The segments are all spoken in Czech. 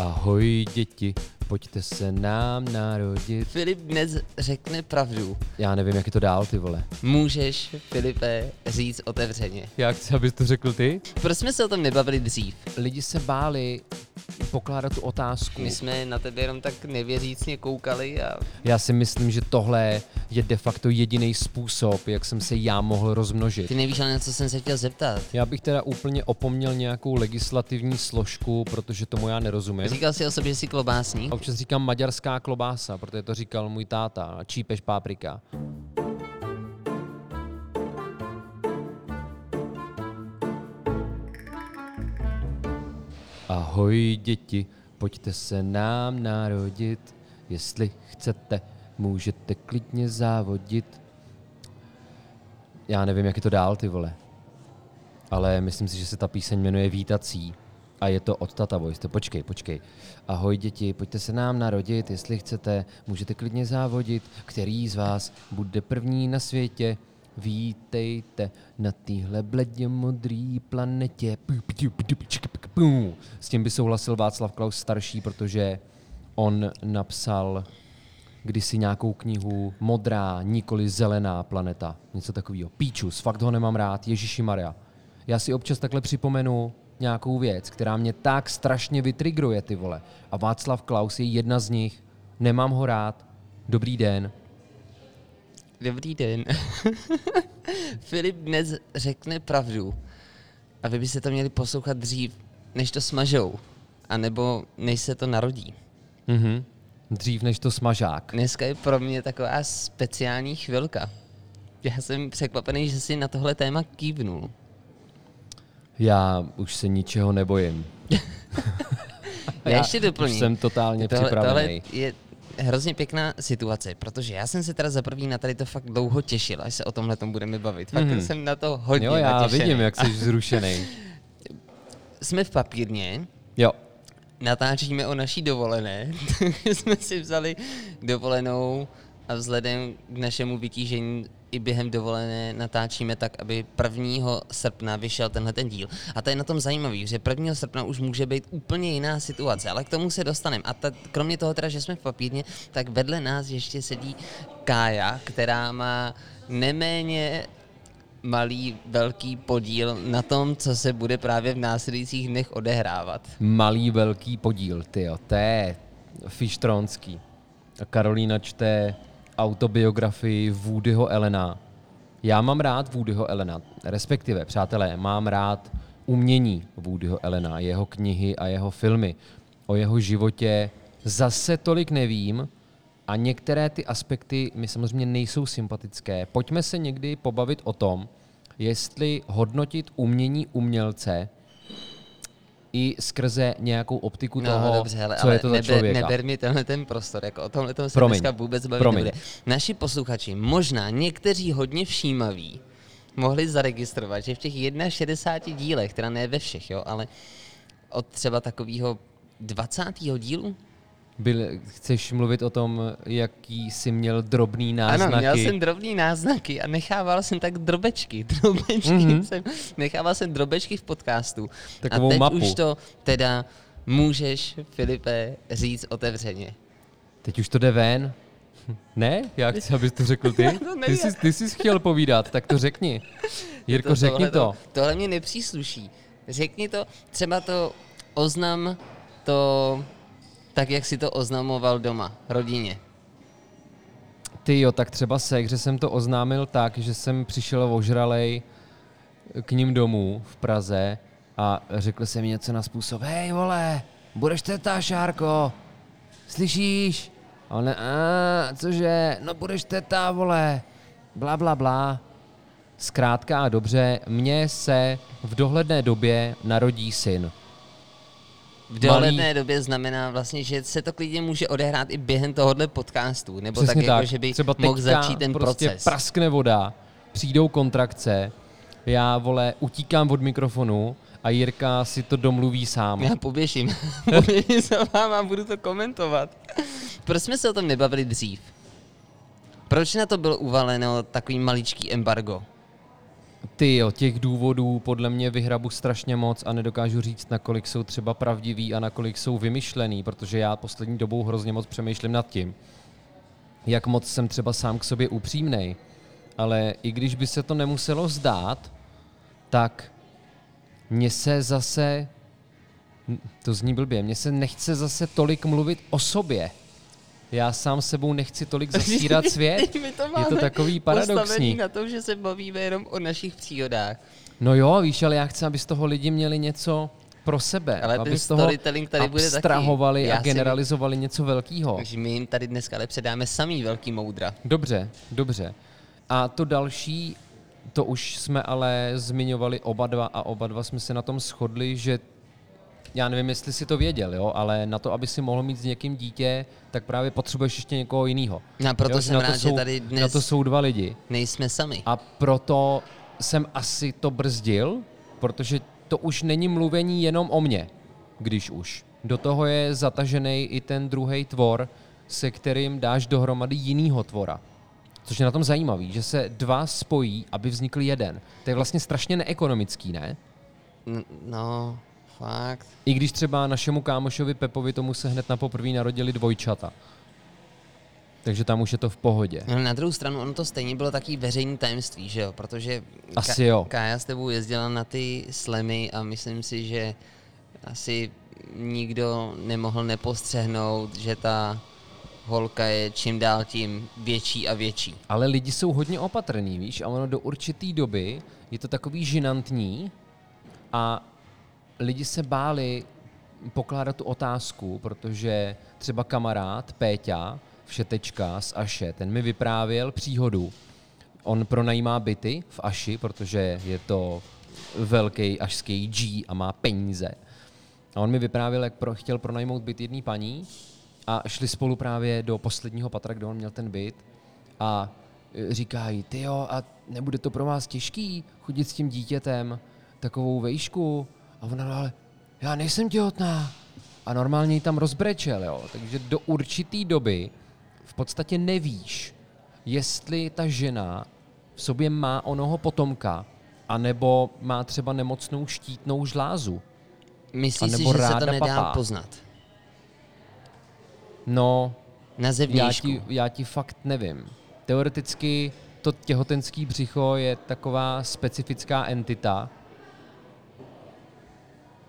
Ahoj děti, pojďte se nám narodit. Filip dnes řekne pravdu. Já nevím, jak je to dál, ty vole. Můžeš, Filipe, říct otevřeně. Já chci, abys to řekl ty. Proč jsme se o tom nebavili dřív? Lidi se báli pokládat tu otázku. My jsme na tebe jenom tak nevěřícně koukali a Já si myslím, že tohle je de facto jediný způsob, jak jsem se já mohl rozmnožit. ty nevíš ale na co jsem se chtěl zeptat. Já bych teda úplně opomněl nějakou legislativní složku, protože tomu já nerozumím. Říkal jsi o sobě, že jsi klobásník? A občas říkám maďarská klobása, protože to říkal můj táta. Čípeš páprika. Ahoj děti, pojďte se nám narodit. Jestli chcete, můžete klidně závodit. Já nevím, jak je to dál, ty vole. Ale myslím si, že se ta píseň jmenuje Vítací. A je to od Tata. To počkej, počkej. Ahoj děti, pojďte se nám narodit, jestli chcete, můžete klidně závodit. Který z vás bude první na světě? Vítejte na téhle bledě modrý planetě. S tím by souhlasil Václav Klaus starší, protože on napsal kdysi nějakou knihu Modrá, nikoli zelená planeta. Něco takového. Píčus, fakt ho nemám rád, Ježíši Maria. Já si občas takhle připomenu nějakou věc, která mě tak strašně vytrigruje, ty vole. A Václav Klaus je jedna z nich. Nemám ho rád. Dobrý den. Dobrý den. Filip dnes řekne pravdu. A vy byste to měli poslouchat dřív, než to smažou. A nebo než se to narodí. Mhm. Dřív než to smažák. Dneska je pro mě taková speciální chvilka. Já jsem překvapený, že si na tohle téma kývnul. Já už se ničeho nebojím. Já ještě doplním. Už jsem totálně tohle, připravený. tohle je hrozně pěkná situace, protože já jsem se teda za první na tady to fakt dlouho těšil, až se o tomhle tom budeme bavit. Fakt Mhm. jsem na to hodně Jo, já natěšený. vidím, jak jsi zrušený. Jsme v papírně, Jo, natáčíme o naší dovolené, jsme si vzali dovolenou a vzhledem k našemu vytížení i během dovolené natáčíme tak, aby 1. srpna vyšel tenhle ten díl. A to je na tom zajímavý, že 1. srpna už může být úplně jiná situace, ale k tomu se dostaneme. A ta, kromě toho teda, že jsme v papírně, tak vedle nás ještě sedí Kája, která má neméně malý, velký podíl na tom, co se bude právě v následujících dnech odehrávat. malý velký podíl, tyjo. To je Fischtronský. A Karolína čte autobiografii Woodyho Elena. Já mám rád Woodyho Elena, respektive, přátelé, mám rád umění Woodyho Elena, jeho knihy a jeho filmy. O jeho životě zase tolik nevím a některé ty aspekty mi samozřejmě nejsou sympatické. Pojďme se někdy pobavit o tom, jestli hodnotit umění umělce i skrze nějakou optiku No toho, dobře, hele, co ale je to za neber, člověka. neber mi tenhle ten prostor, jako o tomhle tom se Promiň, dneska vůbec bavit promiň. nebude. Naši posluchači, možná někteří hodně všímaví, mohli zaregistrovat, že v těch 61 dílech, teda ne ve všech, jo, ale od třeba takového 20. dílu? Byl, chceš mluvit o tom, jaký jsi měl drobný náznaky? Ano, měl jsem drobný náznaky a nechával jsem tak drobečky. Drobečky Mhm. mm-hmm. jsem, nechával jsem drobečky v podcastu. Takovou a teď mapu. už to teda můžeš, Filipe, říct otevřeně. Teď už to jde ven? Ne? Já chci, abys to řekl ty. To Ty jsi, ty jsi chtěl povídat, tak to řekni. Jirko, řekni tohle to. Tohle mě nepřísluší. Řekni to, třeba to oznam to tak, jak si to oznamoval doma, rodině. Ty jo, tak třeba sekře jsem to oznámil tak, že jsem přišel ožralej k ním domů v Praze a řekl jsem něco na způsob, hej vole, budeš teta, Šárko, slyšíš? A on, a, cože, no budeš teta, vole, bla, bla, bla. Zkrátka a dobře, mně se v dohledné době narodí syn. V dohledné době znamená vlastně, že se to klidně může odehrát i během tohohle podcastu, nebo tak, jako, že by Třeba mohl začít ten prostě proces. praskne voda, přijdou kontrakce, já, vole, utíkám od mikrofonu a Jirka si to domluví sám. Já poběžím. poběžím za vám a budu to komentovat. Proč jsme se o tom nebavili dřív? Proč na to bylo uvaleno takový maličký embargo? Ty jo, těch důvodů podle mě vyhrabu strašně moc a nedokážu říct, nakolik jsou třeba pravdivý a nakolik jsou vymyšlený, protože já poslední dobou hrozně moc přemýšlím nad tím, jak moc jsem třeba sám k sobě upřímnej. Ale i když by se to nemuselo zdát, tak mně se zase, to zní blbě, mně se nechce zase tolik mluvit o sobě. Já sám sebou nechci tolik zasírat svět. My to Je to takový paradoxní. na tom, že se bavíme jenom o našich příhodách. No jo, víš, ale já chci, aby z toho lidi měli něco pro sebe. Ale aby z toho storytelling tady bude taky. abstrahovali Já a si- generalizovali něco velkého. Takže my jim tady dneska ale předáme samý velký moudra. Dobře, dobře. A to další, to už jsme ale zmiňovali oba dva a oba dva jsme se na tom shodli, že já nevím, jestli si to věděl, jo, ale na to, aby si mohl mít s někým dítě, tak právě potřebuješ ještě někoho jiného. No proto jo, jsem na rád, to že jsou, tady Na dnes to jsou dva lidi. nejsme sami. A proto jsem asi to brzdil, protože to už není mluvení jenom o mně, když už. Do toho je zatažený i ten druhý tvor, se kterým dáš dohromady jinýho tvora. Což je na tom zajímavý, že se dva spojí, aby vznikl jeden. To je vlastně strašně neekonomický, ne? No, fakt. I když třeba našemu kámošovi Pepovi tomu se hned na poprvé narodili dvojčata. Takže tam už je to v pohodě. No, na druhou stranu, ono to stejně bylo takový veřejný tajemství, že jo? Protože Asi jo. Kája s tebou jezdila na ty slemy a myslím si, že asi nikdo nemohl nepostřehnout, že ta holka je čím dál tím větší a větší. Ale lidi jsou hodně opatrní, víš, a ono do určité doby je to takový žinantní a lidi se báli pokládat tu otázku, protože třeba kamarád Péťa, všetečka z Aše, ten mi vyprávěl příhodu. On pronajímá byty v Aši, protože je to velký ašský G a má peníze. A on mi vyprávěl, jak pro, chtěl pronajmout byt jedné paní a šli spolu právě do posledního patra, kde on měl ten byt a e, říkají, ty jo, a nebude to pro vás těžký chodit s tím dítětem takovou vejšku? A ona, "No, ale já nejsem těhotná. A normálně ji tam rozbrečel, jo. Takže do určité doby v podstatě nevíš, jestli ta žena v sobě má onoho potomka, anebo má třeba nemocnou štítnou žlázu. Myslíš si, že se to nedá papá. poznat? No, Na já ti, já ti fakt nevím. Teoreticky to těhotenský břicho je taková specifická entita.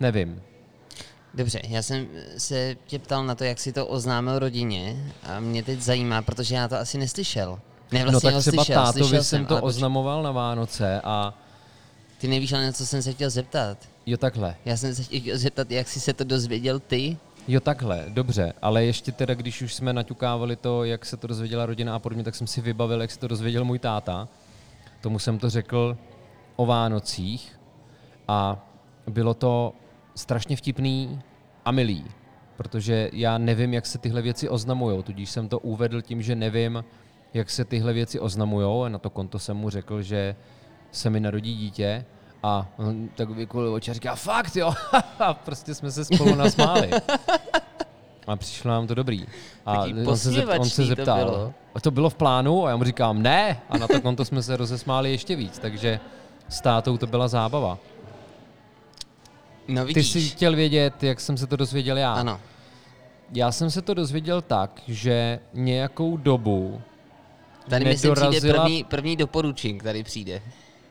Nevím. Dobře, já jsem se tě ptal na to, jak si to oznámil rodině a mě teď zajímá, protože já to asi neslyšel. Ne, vlastně no tak třeba slyšel, tátovi slyšel jsem to oznamoval na Vánoce a Ty nevíš, ale na co jsem se chtěl zeptat. jo takhle. Já jsem se chtěl zeptat, jak jsi se to dozvěděl ty? Jo takhle, dobře, ale ještě teda, když už jsme naťukávali to, jak se to dozvěděla rodina a podobně, tak jsem si vybavil, jak se to dozvěděl můj táta. Tomu jsem to řekl o Vánocích a bylo to strašně vtipný a milý, protože já nevím, jak se tyhle věci oznamujou, tudíž jsem to uvedl tím, že nevím, jak se tyhle věci oznamujou a na to konto jsem mu řekl, že se mi narodí dítě a on tak vykulil oči a říká, fakt jo, a prostě jsme se spolu nasmáli. A přišlo nám to dobrý. A on se, zept, on se posměvačný to zeptal, bylo. a to bylo v plánu? A já mu říkám, ne. A na to konto jsme se rozesmáli ještě víc, takže s tátou to byla zábava. No Ty vidíš. jsi chtěl vědět, jak jsem se to dozvěděl já. Ano. Já jsem se to dozvěděl tak, že nějakou dobu, Tady mi se přijde Nedorazila- první, první doporučení, který přijde.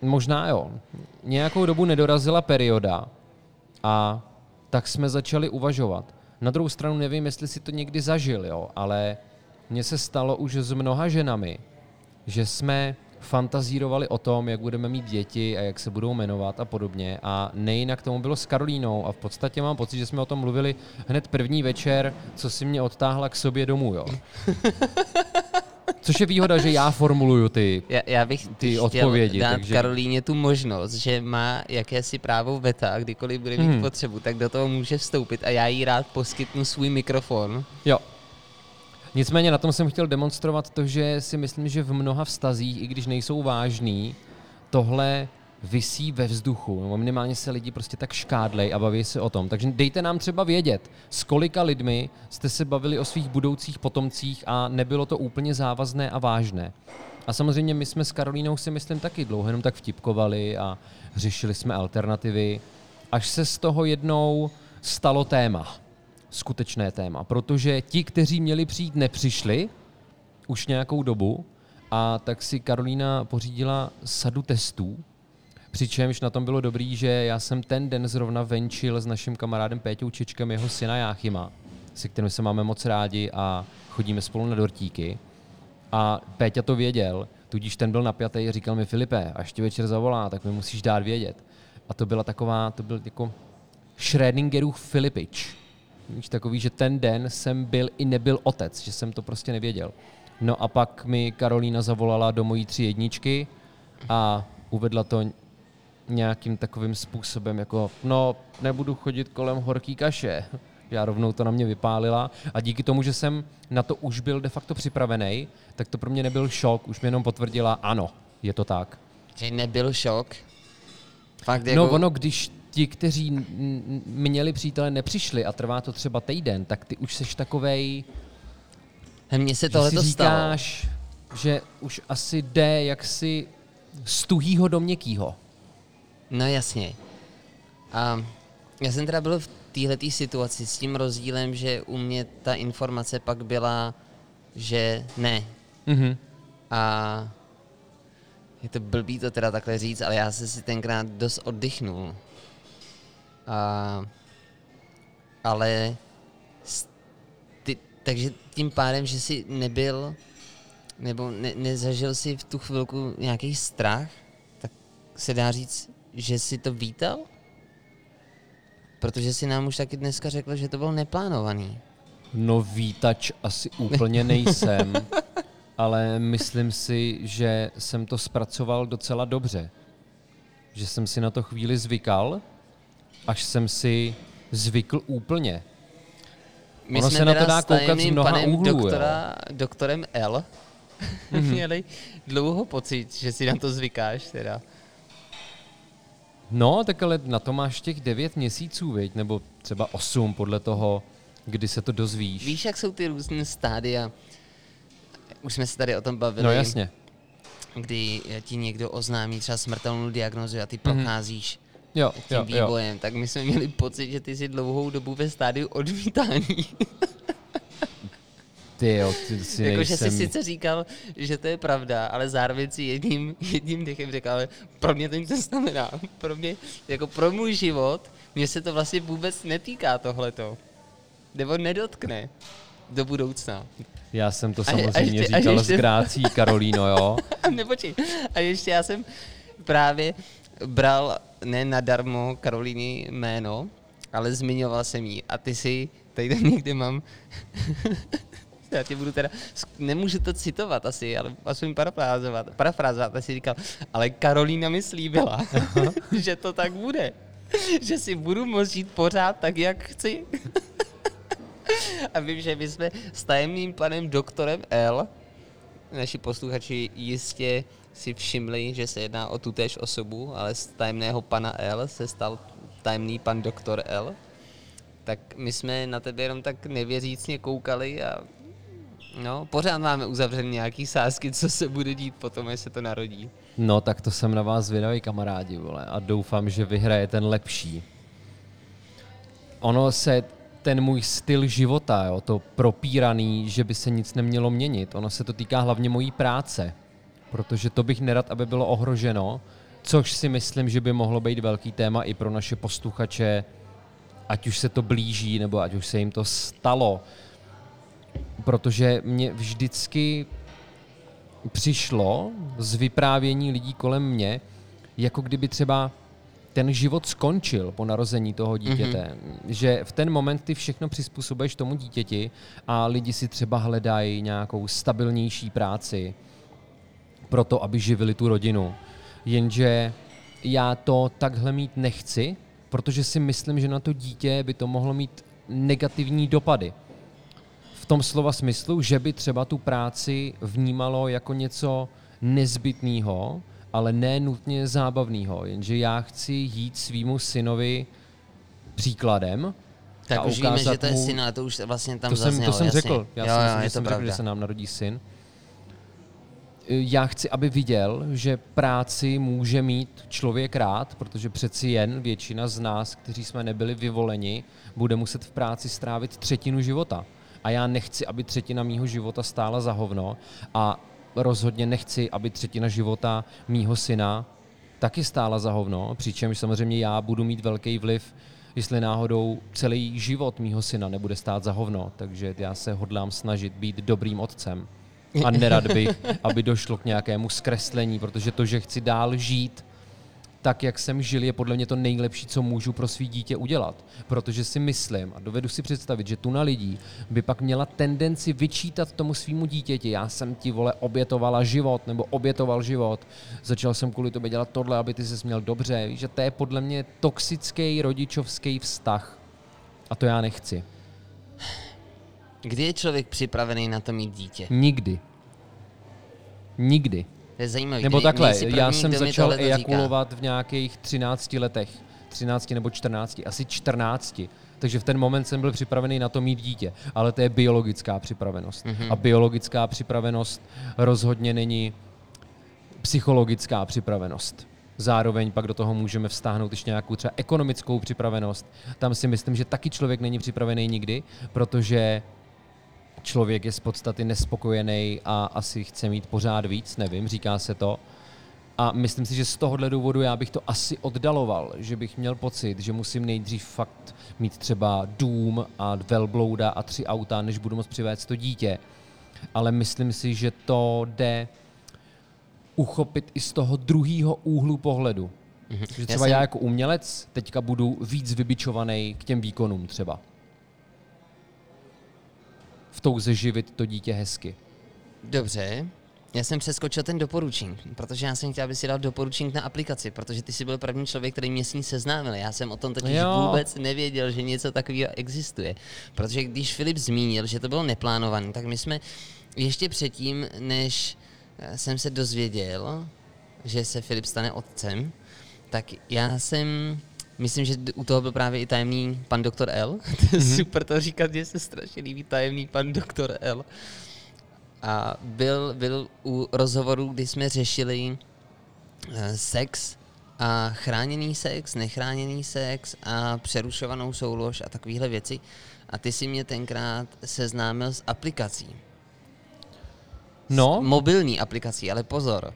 možná jo, nějakou dobu nedorazila perioda a tak jsme začali uvažovat. Na druhou stranu nevím, jestli si to někdy zažil, jo, ale mně se stalo už s mnoha ženami, že jsme fantazírovali o tom, jak budeme mít děti a jak se budou jmenovat a podobně. A nejinak tomu bylo s Karolínou a v podstatě mám pocit, že jsme o tom mluvili hned první večer, co si mě odtáhla k sobě domů, jo. Což je výhoda, že já formuluju ty. Já, já bych Ty chtěl odpovědi, dát takže- Karolíně tu možnost, že má jakési právo veta, a kdykoliv bude mít Hmm. potřebu, tak do toho může vstoupit a já jí rád poskytnu svůj mikrofon. Jo. Nicméně na tom jsem chtěl demonstrovat to, že si myslím, že v mnoha vztazích, i když nejsou vážný, tohle visí ve vzduchu. Nebo minimálně se lidi prostě tak škádlej a baví se o tom. Takže dejte nám třeba vědět, s kolika lidmi jste se bavili o svých budoucích potomcích a nebylo to úplně závazné a vážné. A samozřejmě my jsme s Karolínou si myslím taky dlouho jenom tak vtipkovali a řešili jsme alternativy, až se z toho jednou stalo téma, skutečné téma, protože ti, kteří měli přijít, nepřišli už nějakou dobu a tak si Karolína pořídila sadu testů, Přičemž na tom bylo dobrý, že já jsem ten den zrovna venčil s naším kamarádem Péťou Čičkem jeho syna Jáchyma, se kterým se máme moc rádi a chodíme spolu na dortíky. A Péťa to věděl, tudíž ten byl napjatý a říkal mi, Filipe, až ti večer zavolá, tak mi musíš dát vědět. A to byla taková, to byl jako Schrödingerův Filipič. Víš, takový, že ten den jsem byl i nebyl otec, že jsem to prostě nevěděl. No a pak mi Karolína zavolala do mojí tři jedničky a uvedla to nějakým takovým způsobem, jako no, nebudu chodit kolem horký kaše. Já rovnou to na mě vypálila a díky tomu, že jsem na to už byl de facto připravený, tak to pro mě nebyl šok, už mi jenom potvrdila, ano, je to tak. Že nebyl šok? Fakt jako... No ono, když ti, kteří měli přítele, nepřišli a trvá to třeba týden, tak ty už seš takovej... Mně se tohle to říkáš, že už asi jde jaksi z tuhýho do měkkýho. No jasně. A já jsem teda byl v této situaci s tím rozdílem, že u mě ta informace pak byla, že ne. Mm-hmm. A je to blbý to teda takhle říct, ale já jsem si tenkrát dost oddychnul. A, ale ty, takže tím pádem, že jsi nebyl nebo ne, nezažil si v tu chvilku nějaký strach, tak se dá říct, že si to vítal? Protože si nám už taky dneska řekl, že to byl neplánovaný. No vítač asi úplně nejsem, ale myslím si, že jsem to zpracoval docela dobře. Že jsem si na to chvíli zvykal, až jsem si zvykl úplně. My ono jsme se na to dá koukat z mnoha úhlů, doktora, doktorem L mm-hmm. měli dlouho pocit, že si na to zvykáš teda. No, tak ale na to máš těch devět měsíců, viď? nebo třeba osm podle toho, kdy se to dozvíš. Víš, jak jsou ty různé stádia? Už jsme se tady o tom bavili. No jasně. Kdy ti někdo oznámí třeba smrtelnou diagnozu a ty mm-hmm. Jo, tím jo, vývojem, jo. tak my jsme měli pocit, že ty jsi dlouhou dobu ve stádiu odmítání. Ty jo, ty si jako, nejsem... že jsi sice říkal, že to je pravda, ale zároveň si jedním, jedním dechem řekl, ale pro mě to nic neznamená. Pro mě, jako pro můj život, mně se to vlastně vůbec netýká tohleto. Nebo nedotkne do budoucna. Já jsem to samozřejmě a, ještě, říkal a ještě... s grácí, Karolíno, jo? Nepočkej. A ještě já jsem právě bral ne nadarmo Karolíny jméno, ale zmiňoval jsem jí. A ty si, tady někde mám já tě budu teda, nemůžu to citovat asi, ale aspoň parafrázovat, parafrázovat, asi říkal, ale Karolína mi slíbila, že to tak bude, že si budu moct žít pořád tak, jak chci. A vím, že my jsme s tajemným panem doktorem L, naši posluchači jistě si všimli, že se jedná o tutéž osobu, ale z tajemného pana L se stal tajemný pan doktor L. Tak my jsme na tebe jenom tak nevěřícně koukali a No, pořád máme uzavřené nějaký sázky, co se bude dít potom, až se to narodí. No, tak to jsem na vás zvědavý kamarádi, vole, a doufám, že vyhraje ten lepší. Ono se ten můj styl života, jo, to propíraný, že by se nic nemělo měnit, ono se to týká hlavně mojí práce, protože to bych nerad, aby bylo ohroženo, což si myslím, že by mohlo být velký téma i pro naše posluchače, ať už se to blíží, nebo ať už se jim to stalo protože mě vždycky přišlo z vyprávění lidí kolem mě, jako kdyby třeba ten život skončil po narození toho dítěte. Mm-hmm. Že v ten moment ty všechno přizpůsobuješ tomu dítěti a lidi si třeba hledají nějakou stabilnější práci pro to, aby živili tu rodinu. Jenže já to takhle mít nechci, protože si myslím, že na to dítě by to mohlo mít negativní dopady tom slova smyslu, že by třeba tu práci vnímalo jako něco nezbytného, ale ne nutně zábavného. Jenže já chci jít svýmu synovi příkladem. Tak už víme, že to je syn, ale to už vlastně tam to zaznělo, jsem, To jsem jasně. řekl. Já jo, jsem, jo, jsem řekl, že se nám narodí syn. Já chci, aby viděl, že práci může mít člověk rád, protože přeci jen většina z nás, kteří jsme nebyli vyvoleni, bude muset v práci strávit třetinu života. A já nechci, aby třetina mýho života stála za hovno a rozhodně nechci, aby třetina života mýho syna taky stála za hovno, přičemž samozřejmě já budu mít velký vliv, jestli náhodou celý život mýho syna nebude stát za hovno, takže já se hodlám snažit být dobrým otcem. A nerad bych, aby došlo k nějakému zkreslení, protože to, že chci dál žít, tak, jak jsem žil, je podle mě to nejlepší, co můžu pro svý dítě udělat. Protože si myslím a dovedu si představit, že tu na lidí by pak měla tendenci vyčítat tomu svýmu dítěti. Já jsem ti, vole, obětovala život nebo obětoval život. Začal jsem kvůli tobě dělat tohle, aby ty se měl dobře. Že to je podle mě toxický rodičovský vztah. A to já nechci. Kdy je člověk připravený na to mít dítě? Nikdy. Nikdy. To je zajímavé. Nebo takhle, první, já jsem začal ejakulovat v nějakých 13 letech. 13 nebo 14, asi 14. Takže v ten moment jsem byl připravený na to mít dítě. Ale to je biologická připravenost. Mm-hmm. A biologická připravenost rozhodně není psychologická připravenost. Zároveň pak do toho můžeme vztáhnout ještě nějakou třeba ekonomickou připravenost. Tam si myslím, že taky člověk není připravený nikdy, protože člověk je z podstaty nespokojený a asi chce mít pořád víc, nevím, říká se to. A myslím si, že z tohohle důvodu já bych to asi oddaloval, že bych měl pocit, že musím nejdřív fakt mít třeba dům a velblouda a tři auta, než budu moct přivést to dítě. Ale myslím si, že to jde uchopit i z toho druhého úhlu pohledu. Mm-hmm. Že třeba já, jsem... já jako umělec teďka budu víc vybičovaný k těm výkonům třeba v touze živit to dítě hezky. Dobře, já jsem přeskočil ten doporučení, protože já jsem chtěl, aby si dal doporučení na aplikaci, protože ty jsi byl první člověk, který mě s ní seznámil. Já jsem o tom totiž jo. vůbec nevěděl, že něco takového existuje. Protože když Filip zmínil, že to bylo neplánované, tak my jsme ještě předtím, než eh, jsem se dozvěděl, že se Filip stane otcem, tak já jsem Myslím, že u toho byl právě i tajemný pan doktor L. to je mm-hmm. super to říkat, že se strašně líbí tajemný pan doktor L. A byl, byl u rozhovoru, kdy jsme řešili uh, sex a chráněný sex, nechráněný sex a přerušovanou soulož a takovéhle věci. A ty si mě tenkrát seznámil s aplikací. No. S mobilní aplikací, ale pozor.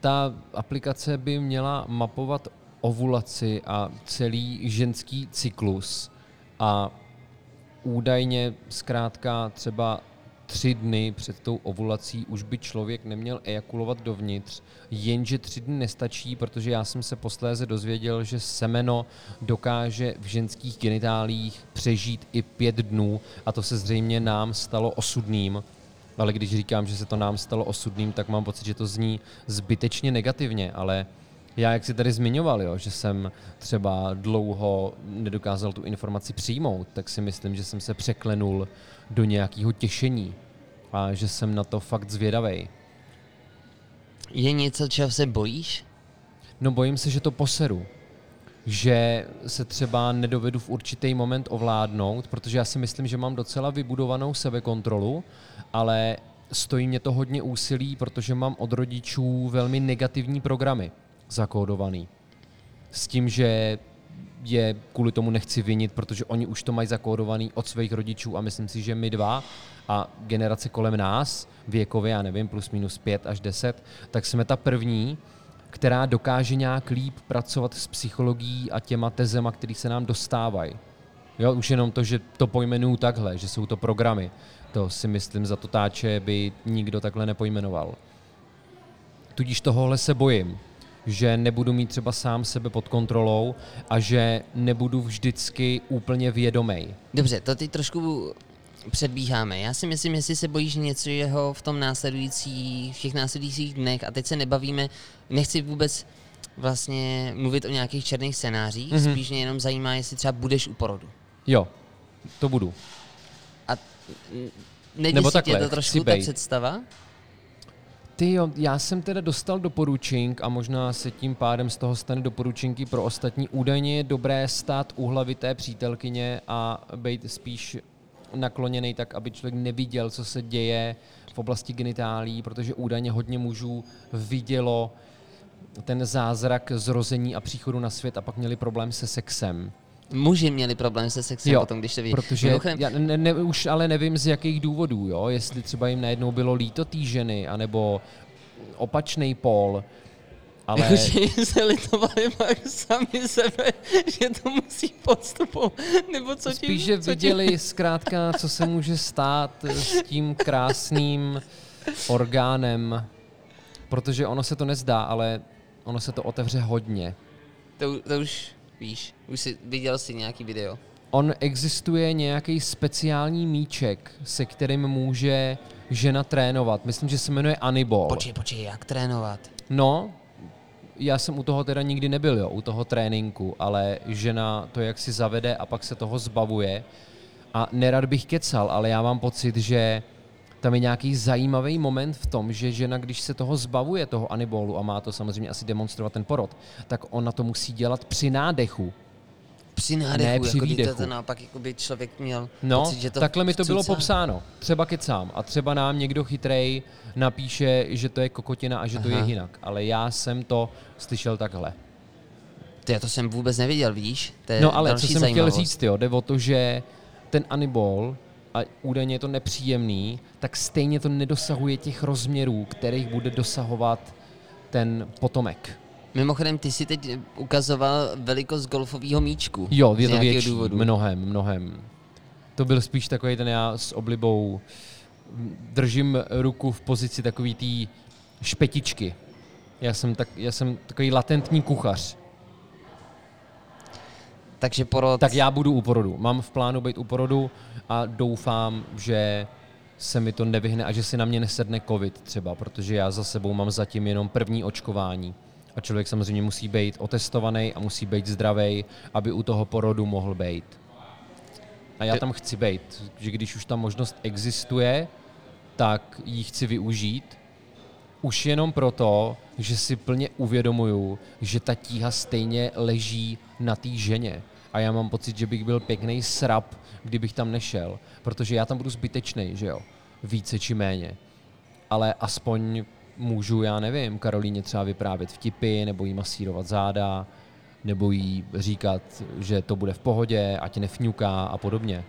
Ta aplikace by měla mapovat ovulaci a celý ženský cyklus a údajně zkrátka třeba tři dny před tou ovulací už by člověk neměl ejakulovat dovnitř, jenže tři dny nestačí, protože já jsem se posléze dozvěděl, že semeno dokáže v ženských genitálích přežít i pět dnů a to se zřejmě nám stalo osudným. Ale když říkám, že se to nám stalo osudným, tak mám pocit, že to zní zbytečně negativně, ale já, jak jsi tady zmiňoval, jo, že jsem třeba dlouho nedokázal tu informaci přijmout, tak si myslím, že jsem se překlenul do nějakého těšení a že jsem na to fakt zvědavej. Je něco, čeho se bojíš? No bojím se, že to poseru. Že se třeba nedovedu v určitý moment ovládnout, protože já si myslím, že mám docela vybudovanou sebekontrolu, ale stojí mě to hodně úsilí, protože mám od rodičů velmi negativní programy zakódovaný. S tím, že je kvůli tomu nechci vinit, protože oni už to mají zakódovaný od svých rodičů a myslím si, že my dva a generace kolem nás, věkově, já nevím, plus minus pět až deset, tak jsme ta první, která dokáže nějak líp pracovat s psychologií a těma tezema, které se nám dostávají. Jo, už jenom to, že to pojmenuju takhle, že jsou to programy, to si myslím za to táče by nikdo takhle nepojmenoval. Tudíž tohohle se bojím že nebudu mít třeba sám sebe pod kontrolou a že nebudu vždycky úplně vědomý. Dobře, to teď trošku předbíháme. Já si myslím, jestli se bojíš něco jeho v tom následující, v těch následujících dnech a teď se nebavíme, nechci vůbec vlastně mluvit o nějakých černých scénářích, mm-hmm. spíš mě jenom zajímá, jestli třeba budeš u porodu. Jo, to budu. A nejde Nebo takhle, tě to trošku ta představa? Ty jo, já jsem teda dostal doporučink a možná se tím pádem z toho stane doporučinky pro ostatní. Údajně je dobré stát u hlavy té přítelkyně a být spíš nakloněný tak, aby člověk neviděl, co se děje v oblasti genitálí, protože údajně hodně mužů vidělo ten zázrak zrození a příchodu na svět a pak měli problém se sexem. Muži měli problém se sexem Jo, potom, když se ví. Protože Mimochodem, já ne, ne, už ale nevím z jakých důvodů, jo? jestli třeba jim najednou bylo líto té ženy, anebo opačný pól, ale Jakože jim se litovali pak sami sebe, že to musí podstupovat, nebo co tím, spíš, že co tím- viděli zkrátka, co se může stát s tím krásným orgánem, protože ono se to nezdá, ale ono se to otevře hodně. To, to už víš, už jsi, viděl jsi nějaký video. On existuje nějaký speciální míček, se kterým může žena trénovat. Myslím, že se jmenuje Anibol. Počkej, počkej, jak trénovat? No, já jsem u toho teda nikdy nebyl, jo, u toho tréninku, ale žena to jak si zavede a pak se toho zbavuje. A nerad bych kecal, ale já mám pocit, že tam je nějaký zajímavý moment v tom, že žena, když se toho zbavuje, toho anibolu, a má to samozřejmě asi demonstrovat ten porod, tak ona to musí dělat při nádechu. Při nádechu, Ne, při jako to, výdechu. to naopak jako by člověk měl No, pocit, že to takhle mi to bylo vcucá. popsáno. Třeba kecám. A třeba nám někdo chytrej napíše, že to je kokotina a že to je Aha. jinak. Ale já jsem to slyšel takhle. To já to jsem vůbec neviděl, víš? To je No ale co jsem zajímavost. chtěl říct, jo, jde o to, že ten anibol, a údajně je to nepříjemný, tak stejně to nedosahuje těch rozměrů, kterých bude dosahovat ten potomek. Mimochodem, ty si teď ukazoval velikost golfového míčku. Jo, je to větší, důvodu. mnohem, mnohem. To byl spíš takový ten já s oblibou držím ruku v pozici takový té špetičky. Já jsem, tak, já jsem takový latentní kuchař. Takže porod... Tak já budu u porodu. Mám v plánu být u porodu a doufám, že se mi to nevyhne a že si na mě nesedne covid třeba, protože já za sebou mám zatím jenom první očkování. A člověk samozřejmě musí být otestovaný a musí být zdravý, aby u toho porodu mohl být. A já tam chci být, že když už ta možnost existuje, tak ji chci využít. Už jenom proto, že si plně uvědomuju, že ta tíha stejně leží na té ženě. A já mám pocit, že bych byl pěkný srap, kdybych tam nešel. Protože já tam budu zbytečný, že jo? Více či méně. Ale aspoň můžu, já nevím, Karolíně třeba vyprávět vtipy, nebo jí masírovat záda, nebo jí říkat, že to bude v pohodě, ať nefňuká a podobně.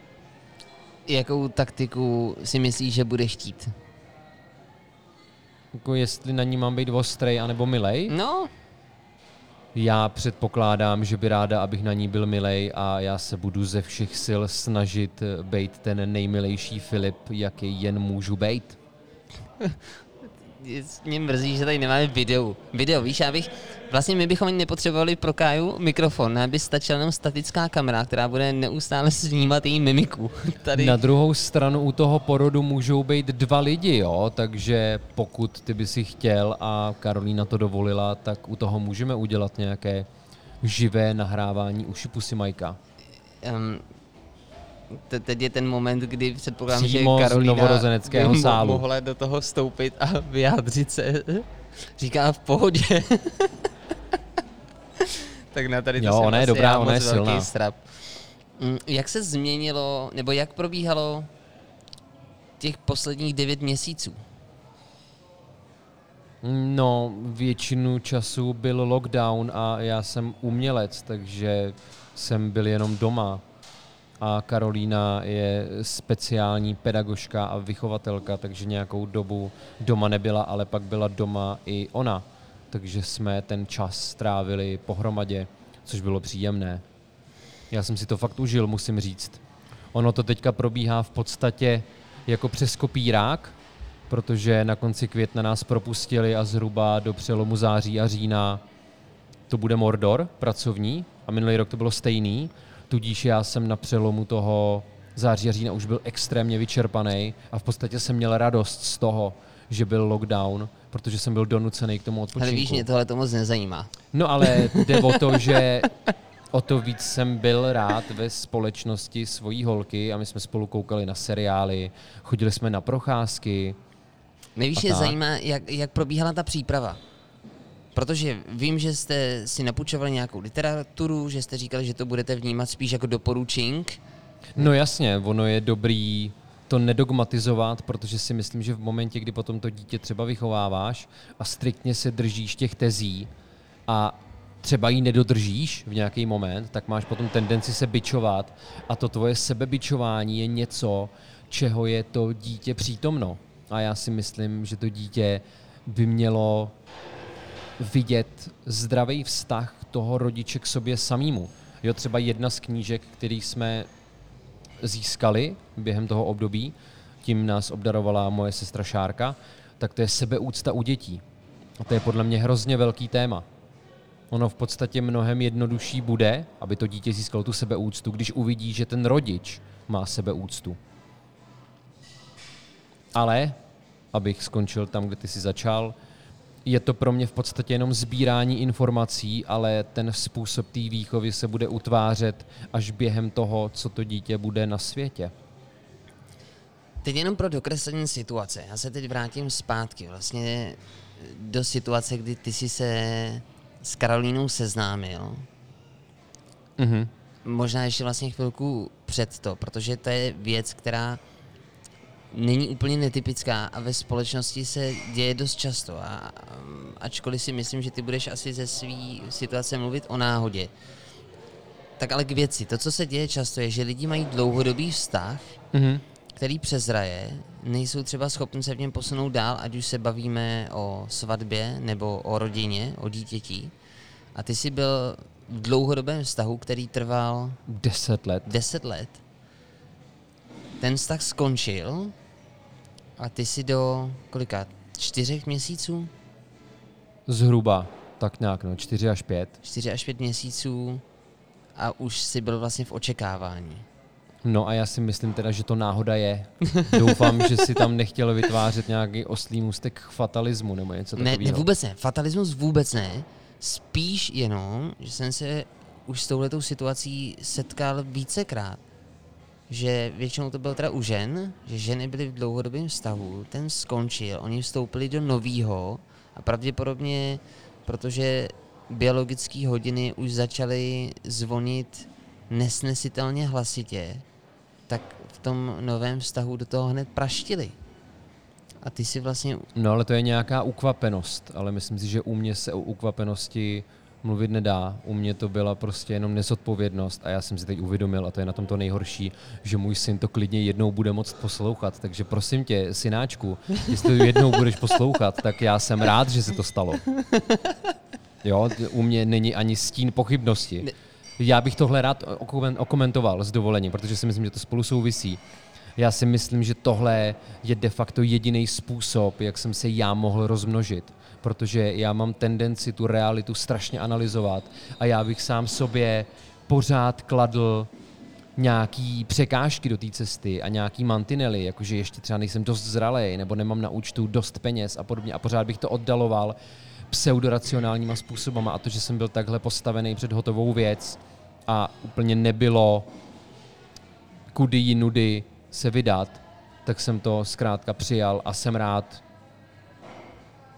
Jakou taktiku si myslíš, že bude chtít? Jako jestli na ní mám být ostrej anebo milej, No, Já předpokládám, že by ráda, abych na ní byl milej a já se budu ze všech sil snažit být ten nejmilejší Filip, jaký jen můžu být. mě mrzí, že tady nemáme video. Video, víš, já bych... Vlastně my bychom ani nepotřebovali pro Káju mikrofon, nám by stačila jenom statická kamera, která bude neustále snímat její mimiku. Tady... Na druhou stranu u toho porodu můžou být dva lidi, jo, takže pokud ty by si chtěl a Karolína to dovolila, tak u toho můžeme udělat nějaké živé nahrávání uši pusy Majka. Um, te- teď je ten moment, kdy předpokládám, že Přímo novorozeneckého by mo- sálu. mohla do toho vstoupit a vyjádřit se. Říká v pohodě. tak na tady to Jo, jsem ona je dobrá, ona je silná. Strap. Mm, Jak se změnilo, nebo jak probíhalo těch posledních devět měsíců? No, většinu času byl lockdown a já jsem umělec, takže jsem byl jenom doma. A Karolína je speciální pedagožka a vychovatelka, takže nějakou dobu doma nebyla, ale pak byla doma i ona. Takže jsme ten čas strávili pohromadě, což bylo příjemné. Já jsem si to fakt užil, musím říct. Ono to teďka probíhá v podstatě jako přes kopírák, protože na konci května nás propustili a zhruba do přelomu září a října to bude Mordor pracovní a minulý rok to bylo stejný, tudíž já jsem na přelomu toho září a října už byl extrémně vyčerpaný a v podstatě jsem měl radost z toho, že byl lockdown, protože jsem byl donucený k tomu odpočinku. Ale víš, mě tohle to moc nezajímá. No ale jde o to, že o to víc jsem byl rád ve společnosti svojí holky a my jsme spolu koukali na seriály, chodili jsme na procházky. Nejvíc mě zajímá, jak, jak probíhala ta příprava. Protože vím, že jste si napůjčovali nějakou literaturu, že jste říkali, že to budete vnímat spíš jako doporučink, No jasně, ono je dobrý to nedogmatizovat, protože si myslím, že v momentě, kdy potom to dítě třeba vychováváš a striktně se držíš těch tezí a třeba ji nedodržíš v nějaký moment, tak máš potom tendenci se bičovat a to tvoje sebebičování je něco, čeho je to dítě přítomno. A já si myslím, že to dítě by mělo vidět zdravý vztah toho rodiče k sobě samému. Jo, třeba jedna z knížek, který jsme získali během toho období, tím nás obdarovala moje sestra Šárka, tak to je sebeúcta u dětí. A to je podle mě hrozně velký téma. Ono v podstatě mnohem jednodušší bude, aby to dítě získalo tu sebeúctu, když uvidí, že ten rodič má sebeúctu. Ale, abych skončil tam, kde ty jsi začal, je to pro mě v podstatě jenom sbírání informací, ale ten způsob té výchovy se bude utvářet až během toho, co to dítě bude na světě. Teď jenom pro dokreslení situace. Já se teď vrátím zpátky vlastně do situace, kdy ty jsi se s Karolínou seznámil. Mhm. Možná ještě vlastně chvilku před to, protože to je věc, která není úplně netypická a ve společnosti se děje dost často. A ačkoliv si myslím, že ty budeš asi ze své situace mluvit o náhodě, tak ale k věci. To, co se děje často, je, že lidi mají dlouhodobý vztah, Mhm. který přezraje, nejsou třeba schopni se v něm posunout dál, ať už se bavíme o svatbě nebo o rodině, o dítěti. A ty jsi byl v dlouhodobém vztahu, který trval Deset let. 10 let. Ten vztah skončil a ty si do kolika? Čtyřech měsíců? Zhruba, tak nějak, no, čtyři až pět. Čtyři až pět měsíců a už si byl vlastně v očekávání. No a já si myslím teda, že to náhoda je. Doufám, že si tam nechtěl vytvářet nějaký oslý můstek k fatalismu nebo něco Ne, takového. ne, vůbec ne. Fatalismus vůbec ne. Spíš jenom, že jsem se už s touhletou situací setkal vícekrát. Že většinou to bylo teda u žen, že ženy byly v dlouhodobém vztahu, ten skončil, oni vstoupili do novýho a pravděpodobně, protože biologické hodiny už začaly zvonit nesnesitelně hlasitě, tak v tom novém vztahu do toho hned praštili. A ty si vlastně No ale to je nějaká ukvapenost, ale myslím si, že u mě se o ukvapenosti mluvit nedá. U mě to byla prostě jenom nezodpovědnost a já jsem si teď uvědomil, a to je na tom to nejhorší, že můj syn to klidně jednou bude moct poslouchat. Takže prosím tě, synáčku, jestli to jednou budeš poslouchat, tak já jsem rád, že se to stalo. Jo, u mě není ani stín pochybnosti. Já bych tohle rád okomen- okomentoval s dovolením, protože si myslím, že to spolu souvisí. Já si myslím, že tohle je de facto jediný způsob, jak jsem se já mohl rozmnožit. Protože já mám tendenci tu realitu strašně analyzovat a já bych sám sobě pořád kladl nějaký překážky do té cesty a nějaký mantinely, jakože ještě třeba nejsem dost zralej, nebo nemám na účtu dost peněz a podobně. A pořád bych to oddaloval pseudoracionálníma způsobama a to, že jsem byl takhle postavený před hotovou věc a úplně nebylo kudy jinudy se vydat, tak jsem to zkrátka přijal a jsem rád,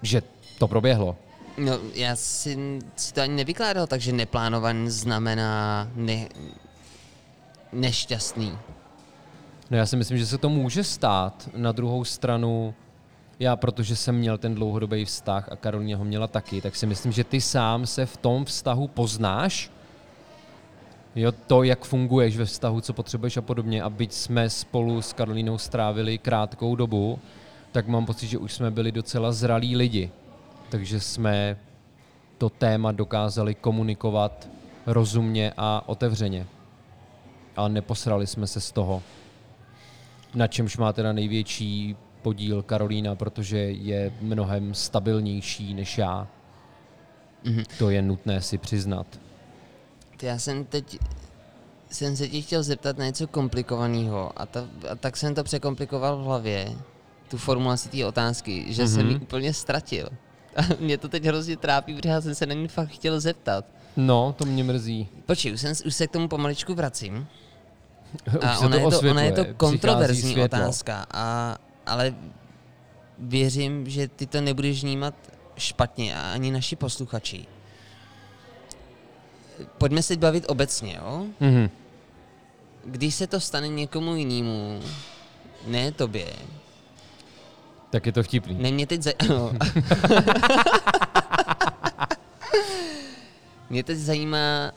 že to proběhlo. No, já si, si to ani nevykládal, takže neplánovaný znamená ne, nešťastný. No já si myslím, že se to může stát. Na druhou stranu, já protože jsem měl ten dlouhodobý vztah a Karolína ho měla taky, tak si myslím, že ty sám se v tom vztahu poznáš, Jo, to, jak funguješ ve vztahu, co potřebuješ a podobně. A byť jsme spolu s Karolínou strávili krátkou dobu, tak mám pocit, že už jsme byli docela zralí lidi. Takže jsme to téma dokázali komunikovat rozumně a otevřeně. A neposrali jsme se z toho. Na čemž má teda největší podíl Karolína, protože je mnohem stabilnější než já. Mhm. To je nutné si přiznat. Já jsem teď jsem se tě chtěl zeptat na něco komplikovaného a, ta, a tak jsem to překomplikoval v hlavě, tu formulaci té otázky, že mm-hmm. jsem ji úplně ztratil. A mě to teď hrozně trápí, protože já jsem se na ní fakt chtěl zeptat. No, to mě mrzí. Počkej, už, jsem, už se k tomu pomaličku vracím. Už A ona, to je to, ona je to kontroverzní otázka, a, ale věřím, že ty to nebudeš vnímat špatně a ani naši posluchači. Pojďme se bavit obecně, jo? Mhm. když se to stane někomu jinému, ne tobě, Tak je to vtipný. ne mě teď zaj... no. mě teď zajímá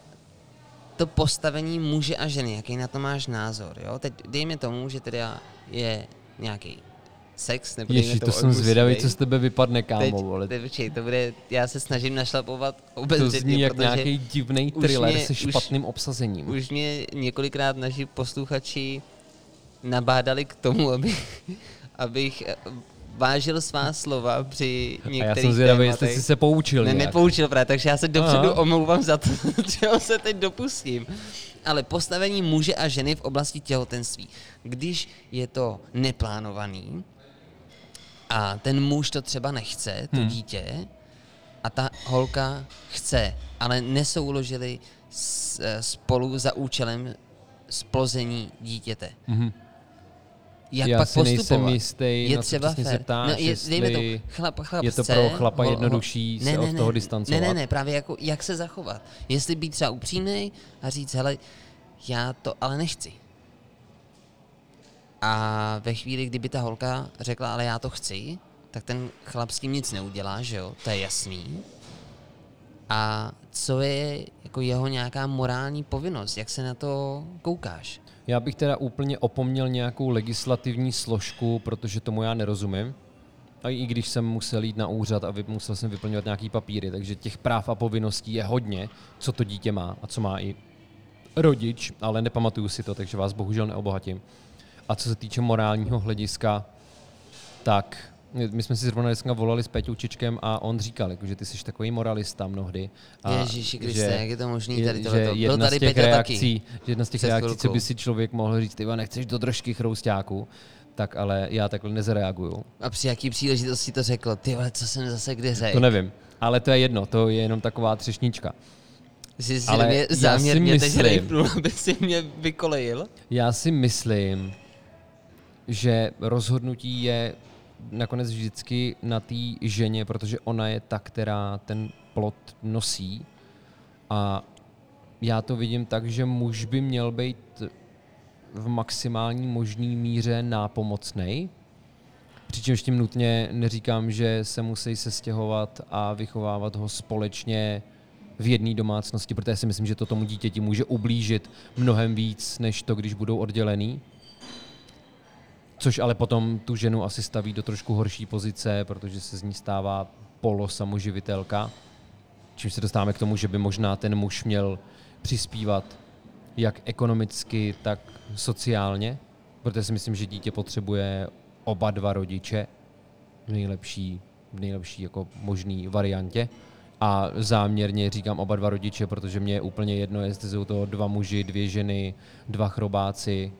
to postavení muže a ženy, jaký na to máš názor, jo? Teď dejme tomu, že teda je nějaký sex, nebo Ježíš, to jsem zvědavý, co z tebe vypadne, kámo, Teď, vole. teď, počkej, to bude, já se snažím našlapovat To obezřetně, zní jak nějaký divný už thriller mě- se už- špatným obsazením. už mě několikrát naši posluchači nabádali k tomu, aby, abych vážil svá slova při A některých já jsem zvědavý, jestli jsi se poučil Ne, nějak. nepoučil právě, takže já se dopředu Aha. omlouvám za to, čeho se teď dopustím. Ale postavení muže a ženy v oblasti těhotenství. Když je to neplánovaný a ten muž to třeba nechce, to Hmm. dítě, a ta holka chce, ale nesouložili s, eh, spolu za účelem splození dítěte. Mhm. Jak Já pak si nejsem postupovat? jistý, je na co třeba přesně se ptáš, no, je, dejme to, chlap, chlap je to pro chlapa ho- ho- jednodušší se od toho distancovat. Ne, ne, ne, právě jako, jak se zachovat. Jestli být třeba upřímný a říct, hele, já to ale nechci. A ve chvíli, kdyby ta holka řekla, ale já to chci, tak ten chlap s tím nic neudělá, že jo? To je jasný. A co je jako jeho nějaká morální povinnost? Jak se na to koukáš? Já bych teda úplně opomněl nějakou legislativní složku, protože tomu já nerozumím. A i když jsem musel jít na úřad a musel jsem vyplňovat nějaký papíry, takže těch práv a povinností je hodně, co to dítě má a co má i rodič, ale nepamatuju si to, takže vás bohužel neobohatím. A co se týče morálního hlediska, tak my jsme si zrovna dneska volali s Peťou Čičkem a on říkal, jako, že ty jsi takový moralista mnohdy. A Ježíši Kriste, jak je to možný tady že tohleto? Byl tady z těch Peťa taky. reakcí, že jedna z těch Před reakcí, co chvilkou. by si člověk mohl říct, ty nechceš do držky chroustáku, tak ale já takhle nezareaguju. A při jaký příležitosti to řekl? Ty vole, co jsem zase kdy řekl? To nevím. Ale to je jedno, to je jenom taková třešnička. Jsi si Ale mě já si záměrně teď rejpnul, aby si mě vykolejil? Já si myslím, že rozhodnutí je nakonec vždycky na té ženě, protože ona je ta, která ten plot nosí. A já to vidím tak, že muž by měl být v maximální možný míře nápomocnej. Přičemž tím nutně neříkám, že se musí sestěhovat a vychovávat ho společně v jedné domácnosti, protože si myslím, že to tomu dítěti může ublížit mnohem víc, než to, když budou oddělený. Což ale potom tu ženu asi staví do trošku horší pozice, protože se z ní stává polosamoživitelka. Čímž se dostáváme k tomu, že by možná ten muž měl přispívat jak ekonomicky, tak sociálně, protože si myslím, že dítě potřebuje oba dva rodiče v nejlepší, v nejlepší jako možný variantě. A záměrně říkám oba dva rodiče, protože mě je úplně jedno, jestli jsou to dva muži, dvě ženy, dva chrobáci.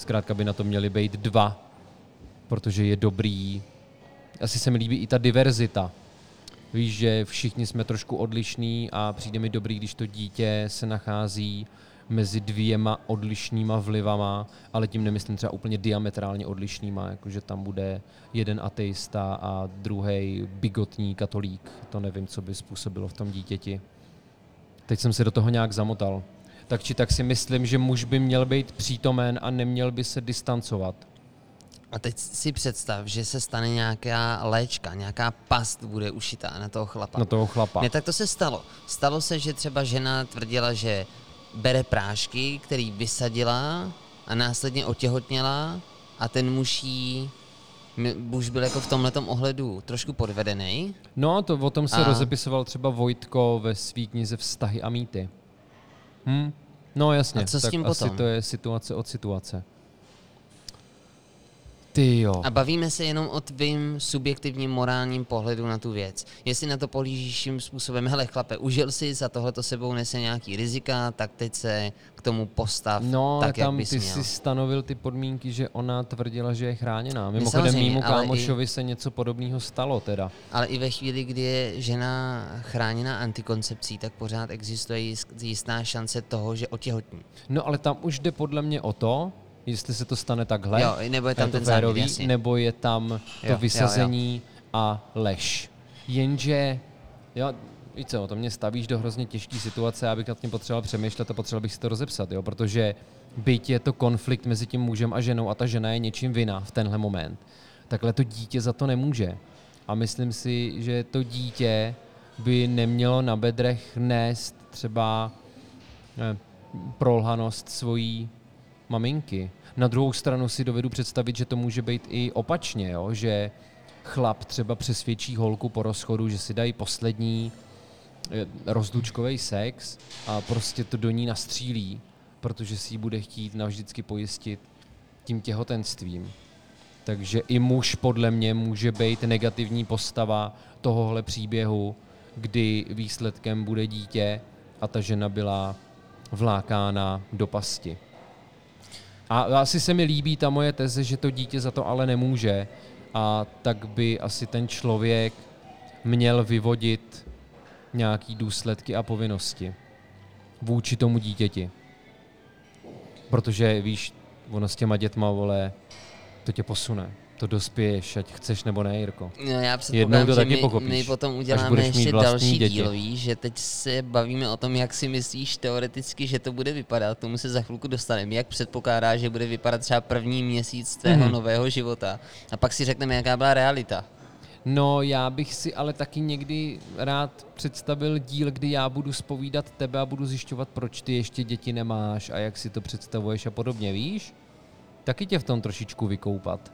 Zkrátka by na to měli být dva, protože je dobrý. Asi se mi líbí i ta diverzita. Víš, že všichni jsme trošku odlišní a přijde mi dobrý, když to dítě se nachází mezi dvěma odlišnýma vlivama, ale tím nemyslím třeba úplně diametrálně odlišnýma, jakože tam bude jeden ateista a druhý bigotní katolík. To nevím, co by způsobilo v tom dítěti. Teď jsem se do toho nějak zamotal. Tak či tak si myslím, že muž by měl být přítomen a neměl by se distancovat. A teď si představ, že se stane nějaká léčka, nějaká past bude ušitá na toho chlapa. Na toho chlapa. Ne, tak to se stalo. Stalo se, že třeba žena tvrdila, že bere prášky, který vysadila a následně otěhotněla a ten muž jí muž byl jako v tomhletom ohledu trošku podvedený. No, to o tom se A- rozepisoval třeba Vojtko ve svý knize Vztahy a mýty. Hm? No jasně, A co s tak tím asi potom? to je situace od situace. Ty jo. A bavíme se jenom o tvým subjektivním morálním pohledu na tu věc. Jestli na to pohlížíš tím způsobem, hele chlape, užil si, za tohle to sebou nese nějaký rizika, tak teď se k tomu postav No, tak, jak tam bys ty měl. si stanovil ty podmínky, že ona tvrdila, že je chráněná. Mimochodem, samozřejmě, mýmu kámošovi se něco podobného stalo teda. Ale i ve chvíli, kdy je žena chráněna antikoncepcí, tak pořád existuje jist- jistá šance toho, že otěhotní. No ale tam už jde podle mě o to, jestli se to stane takhle, Jo, nebo je tam to ten záměr, férový, jasně. nebo je tam to Jo, jo, vysazení a lež. Jenže, jo, víš co, to mě stavíš do hrozně těžké situace, abych nad tím potřeboval přemýšlet a potřeboval bych si to rozepsat, jo, protože byť je to konflikt mezi tím mužem a ženou a ta žena je něčím vina v tenhle moment, takhle to dítě za to nemůže. A myslím si, že to dítě by nemělo na bedrech nést třeba ne, prolhanost svojí maminky. Na druhou stranu si dovedu představit, že to může být i opačně, jo? že chlap třeba přesvědčí holku po rozchodu, že si dají poslední eh, rozlučkový sex a prostě to do ní nastřílí, protože si ji bude chtít navždycky pojistit tím těhotenstvím. Takže i muž podle mě může být negativní postava tohohle příběhu, kdy výsledkem bude dítě a ta žena byla vlákána do pasti. A asi se mi líbí ta moje teze, že to dítě za to ale nemůže a tak by asi ten člověk měl vyvodit nějaký důsledky a povinnosti vůči tomu dítěti. Protože víš, ono s těma dětma, vole, to tě posune. To dospěješ, ať chceš nebo ne, Jirko. No já Jednou to taky my, pochopíš, my potom uděláme ještě další děti. díl, víš, že teď se bavíme o tom, jak si myslíš teoreticky, že to bude vypadat, tomu se za chvilku dostaneme, jak předpokládáš, že bude vypadat třeba první měsíc tvého Mhm. nového života a pak si řekneme, jaká byla realita. No, já bych si ale taky někdy rád představil díl, kdy já budu spovídat tebe a budu zjišťovat, proč ty ještě děti nemáš a jak si to představuješ a podobně, víš? Taky tě v tom trošičku vykoupat.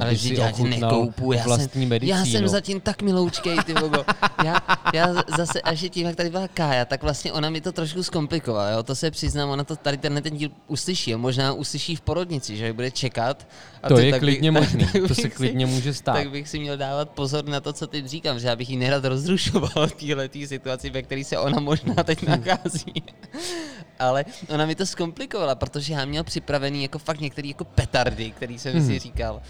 Ale si já ti nekoupu, já vlastní jsem, medicínu. já jsem zatím tak miloučkej, ty vogo. Já, já zase, až je tím, jak tady byla Kája, tak vlastně ona mi to trošku zkomplikovala, jo? to se přiznám, ona to tady tenhle ten díl uslyší, jo? možná uslyší v porodnici, že bude čekat. A To ty- je tak klidně možný, to bych se si- klidně může stát. Tak bych si měl dávat pozor na to, co teď říkám, že já bych ji nerad rozrušoval v téhle situaci, ve které se ona možná teď nachází. Ale ona mi to zkomplikovala, protože já měl připravený jako fakt některý jako petardy, který jsem si říkal.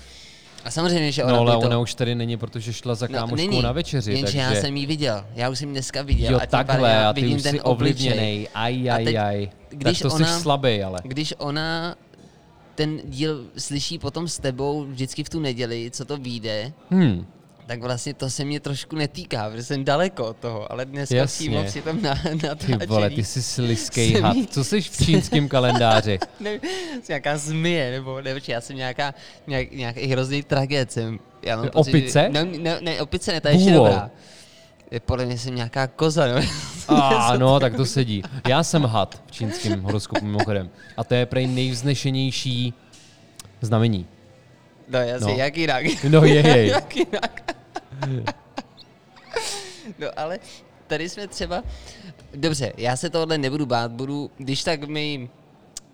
A samozřejmě, že ona No ale by to... ona už tady není, protože šla za No, kámoškou není, na večeři, jenže takže... já jsem ji viděl, já už jsem dneska viděl. Jo, a takhle, a ty vidím už ten jsi obličej. ovlivněnej. Aj, A aj, teď, aj. když tak to ona- jsi slabý, ale. Když ona ten díl slyší potom s tebou vždycky v tu neděli, co to vyjde, Hm, tak vlastně to se mě trošku netýká, protože jsem daleko od toho, ale dneska Jasně. přímo při tom na, ty natáčení vole, ty jsi sliskej jsem had. jí- Co jsi v čínském kalendáři? ne, jsem nějaká zmije, nebo nevím, já jsem nějaká, nějak, nějaký hrozný tragéd jsem. Já mám pocit, Opice? Že, ne, ne, ne, opice ne, ta je ještě dobrá. Je, podle mě jsem nějaká koza, no. A no, tak to sedí. Já jsem had v čínském horoskopu mimochodem. A to je prej nejvznešenější znamení. No jasně, No. jak jinak. No je, jej. jak jinak. no ale tady jsme třeba... Dobře, já se tohle nebudu bát, budu, když tak mi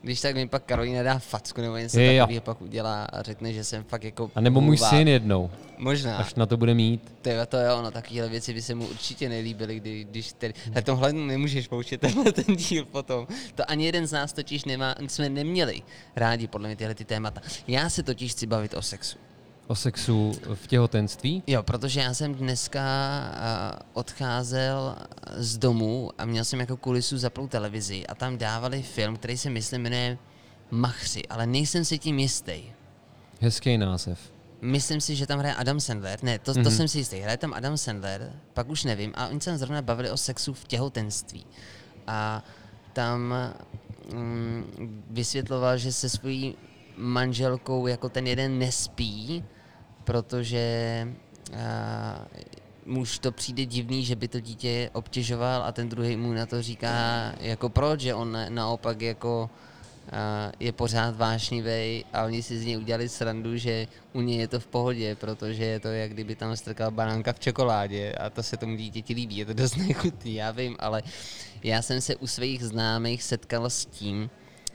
když tak mi pak Karolina dá facku nebo něco takového pak udělá a řekne, že jsem fakt jako... A nebo můj syn jednou, Možná. až na to bude mít. To je to jo, no takovéhle věci by se mu určitě nelíbily, kdy, když tedy, ale tohle nemůžeš pouštět tenhle ten díl potom. To ani jeden z nás totiž nemá, jsme neměli rádi podle mě tyhle ty témata. Já se totiž chci bavit o sexu. O sexu v těhotenství? Jo, protože já jsem dneska odcházel z domu a měl jsem jako kulisu zaplou televizi a tam dávali film, který se myslím jmenuje Machři, ale nejsem si tím jistý. Hezký název. Myslím si, že tam hraje Adam Sandler. Ne, to, to jsem si jistý. Hraje tam Adam Sandler, pak už nevím. A oni se zrovna bavili o sexu v těhotenství. A tam mm, vysvětloval, že se svojí manželkou jako ten jeden nespí, protože a, muž to přijde divný, že by to dítě obtěžoval a ten druhý mu na to říká jako proč, že on na- naopak jako a je pořád vášnivý a oni si z něj udělali srandu, že u něj je to v pohodě, protože je to jak kdyby tam strkal banánka v čokoládě a to se tomu dítěti líbí, je to dost nechutný, já vím, ale já jsem se u svých známých setkal s tím,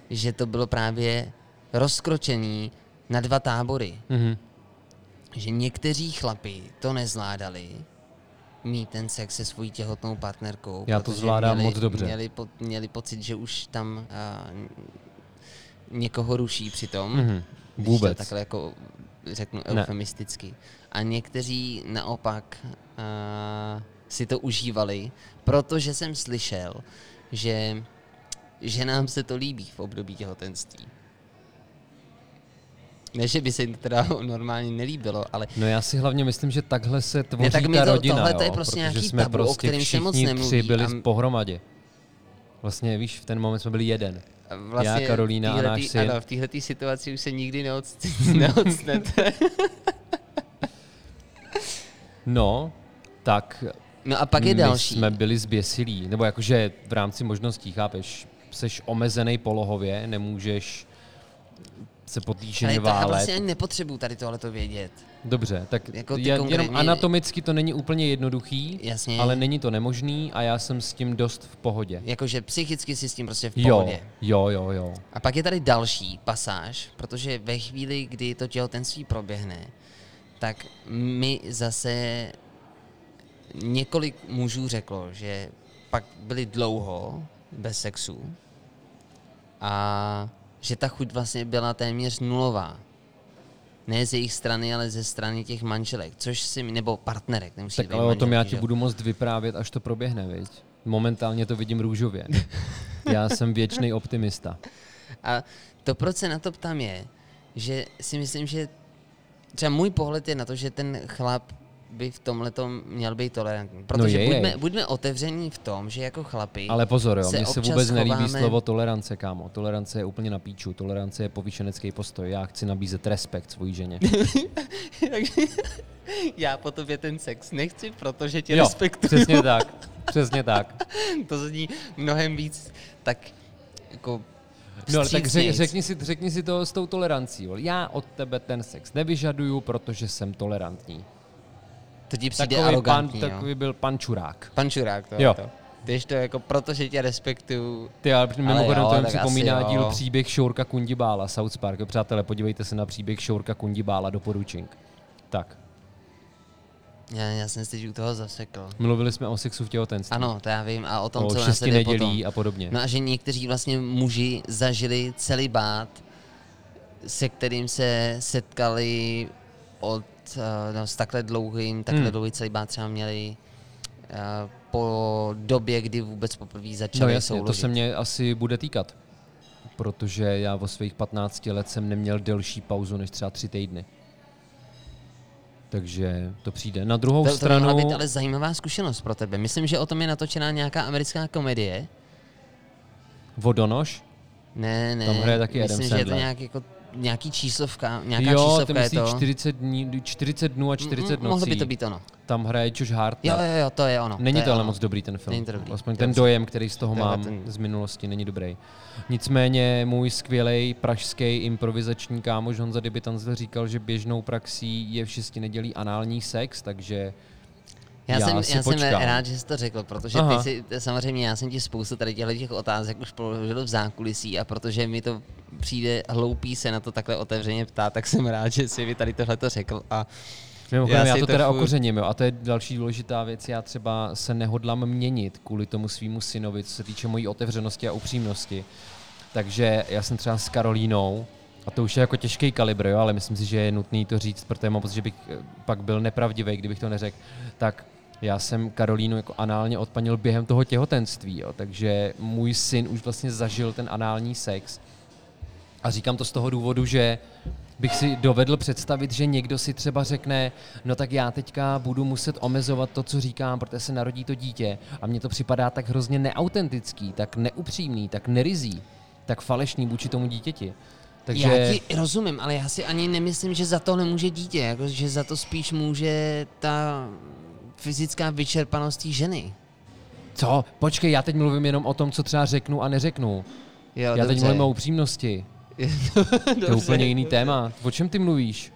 že to bylo právě rozkročení na dva tábory. Mhm. Že někteří chlapi to nezvládali, mít ten sex se svojí těhotnou partnerkou. Já to zvládám měli, moc dobře. Měli, po, měli pocit, že už tam uh, někoho ruší přitom. Mhm. když Vůbec. To takhle jako řeknu Ne. eufemisticky. A někteří naopak uh, si to užívali, protože jsem slyšel, že ženám se to líbí v období těhotenství. Ne, že by se jim to teda normálně nelíbilo, ale No já si hlavně myslím, že takhle se tvoří tak mi ta to- rodina, tohle to je jo, prostě protože nějaký jsme tabu, o prostě kterém se moc všichni nemluví tři byli a- pohromadě. Vlastně víš, v ten moment jsme byli jeden. vlastně Já, Karolína v a náš syn. Ano, v této situaci už se nikdy neodst- neodstnete. No, tak No a pak je my další. jsme byli zběsilí, nebo jakože v rámci možností, chápeš, seš omezený polohově, nemůžeš se po Ale válet. vlastně ani nepotřebuju tady tohleto vědět. Dobře, tak Jako je, jenom konkrétní- anatomicky to není úplně jednoduchý, Jasně. ale není to nemožný a já jsem s tím dost v pohodě. Jakože psychicky si s tím prostě v Jo, pohodě. jo, jo, jo. A pak je tady další pasáž, protože ve chvíli, kdy to těhotenství proběhne, tak mi zase několik mužů řeklo, že pak byli dlouho bez sexu a že ta chuť vlastně byla téměř nulová. Ne z jejich strany, ale ze strany těch manželek, což si, nebo partnerek, nemusí Tak být ale o tom já manželky, ti budu moct vyprávět, až to proběhne, viď? Momentálně to vidím růžově. Já jsem věčný optimista. A to, proč se na to ptám, je, že si myslím, že třeba můj pohled je na to, že ten chlap by v tomhle měl být tolerantní. Protože No je, je. buďme, buďme otevření v tom, že jako chlapi Ale pozor, jo, se mně se vůbec nelíbí chováme- slovo tolerance, kámo. Tolerance je úplně na píču. Tolerance je povýšenecký postoj. Já chci nabízet respekt svojí ženě. Takže já po tobě ten sex nechci, protože tě jo, respektuju. přesně tak. Přesně tak. to zní mnohem víc tak jako No ale tak řek, řekni, si, řekni si to s tou tolerancí. Já od tebe ten sex nevyžaduju, protože jsem tolerantní. To ti přijde Takový, pan, jo. takový byl pan Čurák. Pan Čurák, to Jo. je to. Když to jako, protože tě respektuju, Ty, ale mimochodem jo, to mi připomíná díl příběh Šourka Kundibála, South Park. Přátelé, podívejte se na příběh Šourka Kundibála, doporučink. Tak, já, já jsem se teď u toho zasekl. mluvili jsme o sexu v těhotenství. Ano, to já vím. A o tom, o co šesti následuje nedělí potom. a podobně. No a že někteří vlastně muži zažili celý bát, se kterým se setkali od, eh, no, s takhle dlouhým, takhle Hmm. dlouhý celý bát třeba měli eh, po době, kdy vůbec poprvé No začali jasně, to se mě asi bude týkat. Protože já o svých 15 let jsem neměl delší pauzu než třeba tři týdny. Takže to přijde. Na druhou to, to by stranu... být ale zajímavá zkušenost pro tebe. Myslím, že o tom je natočená nějaká americká komedie. Vodonož? Ne, ne. Tam hraje taky Adam Myslím, že je to Sandler. nějak jako nějaký číslovka, nějaká jo, číslovka ty je to. 40, dní, 40 dnů a 40 M- nocí. Mohlo by to být ono. Tam hraje Josh Hart. Jo, jo, jo, to je ono. Není je to ale ono. moc dobrý ten film. Není to dobrý. Aspoň ten Dobře. dojem, který z toho Tenhle mám ten- z minulosti, není dobrý. Nicméně můj skvělý pražský improvizační kámoš Honza Dybitanzl říkal, že běžnou praxí je v šesti nedělí anální sex, takže Já, Já jsem, já jsem rád, že jsi to řekl, protože Aha. ty si, samozřejmě já jsem ti spoustu tady těchto těch otázek už položil v zákulisí a protože mi to přijde hloupý se na to takhle otevřeně ptát, tak jsem rád, že jsi mi tady tohle to řekl a Mimochodem, Já já, to teda furt- okořením, jo. A to je další důležitá věc. Já třeba se nehodlám měnit kvůli tomu svýmu synovi, co se týče mojí otevřenosti a upřímnosti. Takže já jsem třeba s Karolínou, a to už je jako těžký kalibr, jo, ale myslím si, že je nutný to říct, protože mám pocit, že bych eh, pak byl nepravdivý, kdybych to neřekl. Tak já jsem Karolínu jako análně odpanil během toho těhotenství, jo, takže můj syn už vlastně zažil ten anální sex. A říkám to z toho důvodu, že bych si dovedl představit, že někdo si třeba řekne, no tak já teďka budu muset omezovat to, co říkám, protože se narodí to dítě a mně to připadá tak hrozně neautentický, tak neupřímný, tak nerizí, tak falešný vůči tomu dítěti. Takže já ti rozumím, ale já si ani nemyslím, že za to nemůže dítě, jako, že za to spíš může ta fyzická vyčerpanost té ženy. co? Počkej, já teď mluvím jenom o tom, co třeba řeknu a neřeknu. Jo, já teď dobře. mluvím o upřímnosti. To je Dobře. úplně jiný téma. O čem ty mluvíš?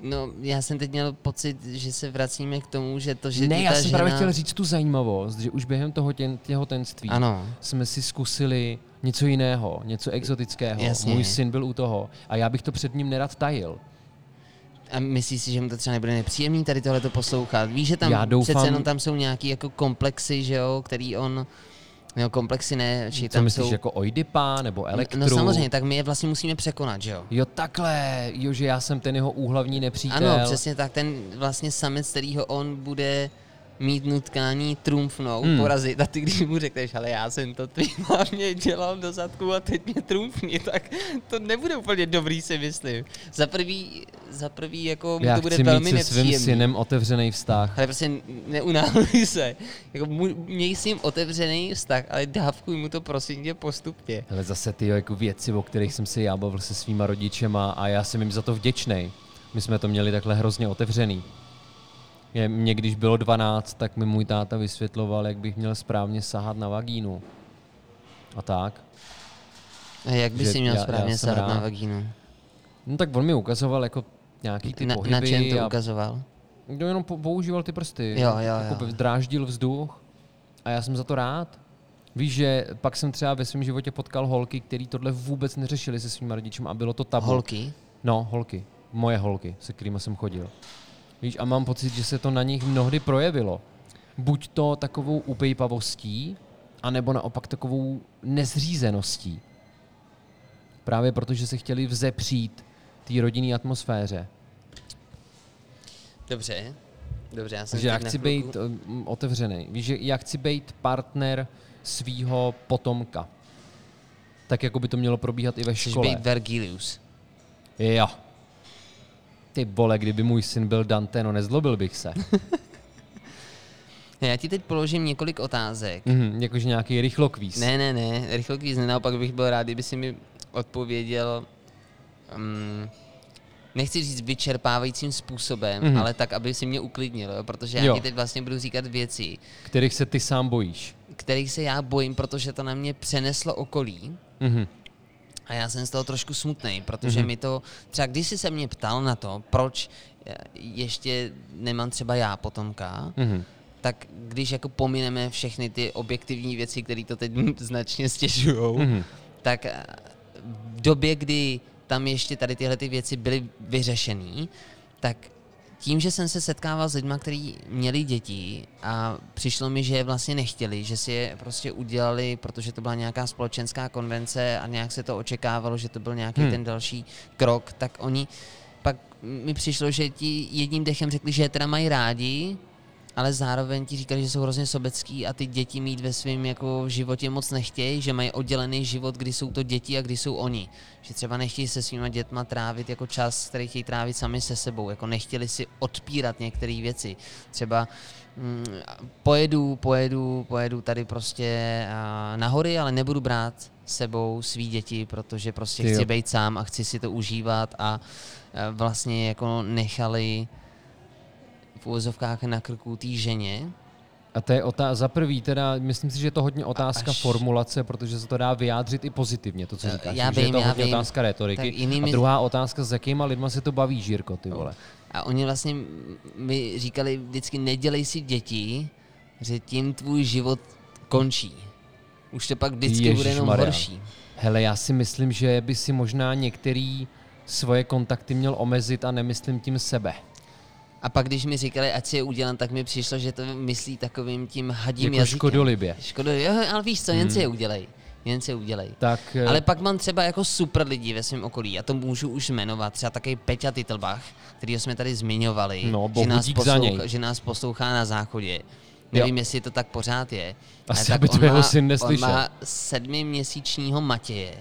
No, já jsem teď měl pocit, že se vracíme k tomu, že to, že ne, já jsem žena... právě chtěl říct tu zajímavost, že už během toho tě- těhotenství Ano. jsme si zkusili něco jiného, něco exotického. Jasně. Můj syn byl u toho a já bych to před ním nerad tajil. A myslíš si, že mu to třeba nebude nepříjemný tady tohle to poslouchat? Víš, že tam Já doufám- přece jenom tam jsou nějaký jako komplexy, že jo, který on, no komplexy ne, či Co tam myslíš, jsou... jako Oidipa nebo Elektru? No samozřejmě, tak my je vlastně musíme překonat, že jo? Jo, takhle, jo, že já jsem ten jeho úhlavní nepřítel. Ano, přesně tak, ten vlastně samec, kterýho on bude mít nutkání trumfnout, Hmm. porazit a ty když mu řekneš, ale já jsem to tvý mámě dělal do zadku a teď mě trumfni, tak to nebude úplně dobrý si myslím. Za prvý, za prvý jako mu Já to bude chci velmi mít se svým synem otevřený vztah. Ale prostě neunáhluj se. Jako mu- měj s ním otevřený vztah, ale dávkuj mu to prosím tě postupně. Ale zase ty jako věci, o kterých jsem si já bavil se svýma rodičema a já jsem jim za to vděčný. My jsme to měli takhle hrozně otevřený. Je, mě když bylo 12, tak mi můj táta vysvětloval, jak bych měl správně sahat na vagínu. A tak. A jak by si měl já- já správně jsem sahat na rád. vagínu? No tak on mi ukazoval jako nějaký ty Na, pohyby na čem to a ukazoval? No, jenom po- používal ty prsty. Jo, jo, jako jo. Dráždil vzduch a já jsem za to rád. Víš, že pak jsem třeba ve svém životě potkal holky, který tohle vůbec neřešili se svým rodičem a bylo to tabu. Holky? No, holky. Moje holky, se kterými jsem chodil. Víš, a mám pocit, že se to na nich mnohdy projevilo. Buď to takovou upejpavostí, anebo naopak takovou nezřízeností. Právě protože se chtěli vzepřít té rodinné atmosféře. Dobře. Dobře, já jsem Takže já chci být um, otevřený. Víš, že já chci být partner svýho potomka. Tak, jako by to mělo probíhat i ve Chceš škole. být Vergilius. Jo. Ty vole, kdyby můj syn byl Dante, no nezlobil bych se. Já ti teď položím několik otázek. mhm, jakože nějaký rychlokvíz. Ne, ne, ne, rychle kvíz, ne, naopak bych byl rád, kdyby si mi odpověděl, um, nechci říct vyčerpávajícím způsobem, mm-hmm. ale tak, aby si mě uklidnil, jo? protože já Jo. ti teď vlastně budu říkat věci, Kterých se ty sám bojíš. kterých se já bojím, protože to na mě přeneslo okolí Mhm. A já jsem z toho trošku smutný, protože Mhm. mi to, třeba když jsi se mě ptal na to, proč eh, ještě nemám třeba já potomka, Mhm. tak když jako pomineme všechny ty objektivní věci, které to teď značně stěžují, Mhm. tak eh, v době, kdy tam ještě tady tyhle ty věci byly vyřešené, tak tím, že jsem se setkával s lidmi, kteří měli děti a přišlo mi, že je vlastně nechtěli, že si je prostě udělali, protože to byla nějaká společenská konvence a nějak se to očekávalo, že to byl nějaký Hmm. ten další krok, tak oni pak mi přišlo, že ti jedním dechem řekli, že je teda mají rádi, ale zároveň ti říkali, že jsou hrozně sobecký a ty děti mít ve svém jako životě moc nechtějí, že mají oddělený život, kdy jsou to děti a kdy jsou oni. Že třeba nechtějí se svýma dětma trávit jako čas, který chtějí trávit sami se sebou, jako nechtěli si odpírat některé věci. Třeba mm, pojedu, pojedu, pojedu tady prostě a, na hory, ale nebudu brát s sebou svý děti, protože prostě Ty jo. chci být sám a chci si to užívat a, a vlastně jako nechali v úvozovkách na krku té ženě. A to je otá- za prvý teda, myslím si, že je to hodně otázka až- formulace, protože se to dá vyjádřit i pozitivně, to, co říkáš. já že je vím, to já hodně vím. otázka retoriky. Jinými- A druhá otázka, s jakýma lidma se to baví, Žírko, ty vole. A oni vlastně mi říkali vždycky, nedělej si děti, že tím tvůj život končí. Už to pak vždycky bude jenom horší. Hele, já si myslím, že by si možná některý svoje kontakty měl omezit a nemyslím tím sebe. A pak, když mi říkali, ať si je udělám, tak mi přišlo, že to myslí takovým tím hadím Jako jazykem. škodolibě. Škodo, jo, ale víš co, jen si je udělej. Jen si je udělej. Tak eh, Ale pak mám třeba jako super lidi ve svém okolí, a to můžu už jmenovat, třeba takový Peťa Titlbach, kterýho jsme tady zmiňovali, No, že, nás něj. že nás poslouchá na záchodě. Nevím, jestli to tak pořád je. Asi, ale tak aby to on má-. On má sedmiměsíčního Matěje.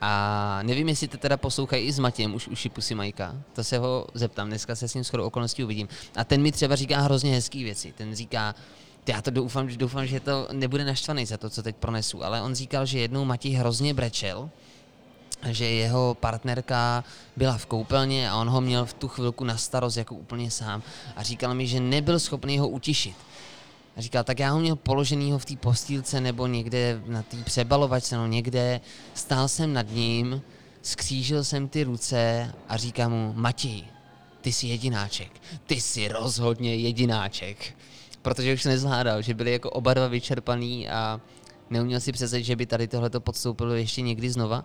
A nevím, jestli to teda poslouchají i s Matějem, už uši pusy Majka. To se ho zeptám, dneska se s ním skoro okolností uvidím. A ten mi třeba říká hrozně hezký věci. Ten říká, já to doufám, že doufám, že to nebude naštvaný za to, co teď pronesu, ale on říkal, že jednou Matěj hrozně brečel, že jeho partnerka byla v koupelně a on ho měl v tu chvilku na starost jako úplně sám a říkal mi, že nebyl schopný ho utišit. A říkal, tak já ho měl položenýho v té postýlce nebo někde na té přebalovačce, no někde, stál jsem nad ním, skřížil jsem ty ruce a říkám mu, Matěj, ty jsi jedináček, ty jsi rozhodně jedináček. Protože už nezvládal, že byli jako oba dva vyčerpaný a neuměl si představit, že by tady tohleto podstoupilo ještě někdy znova.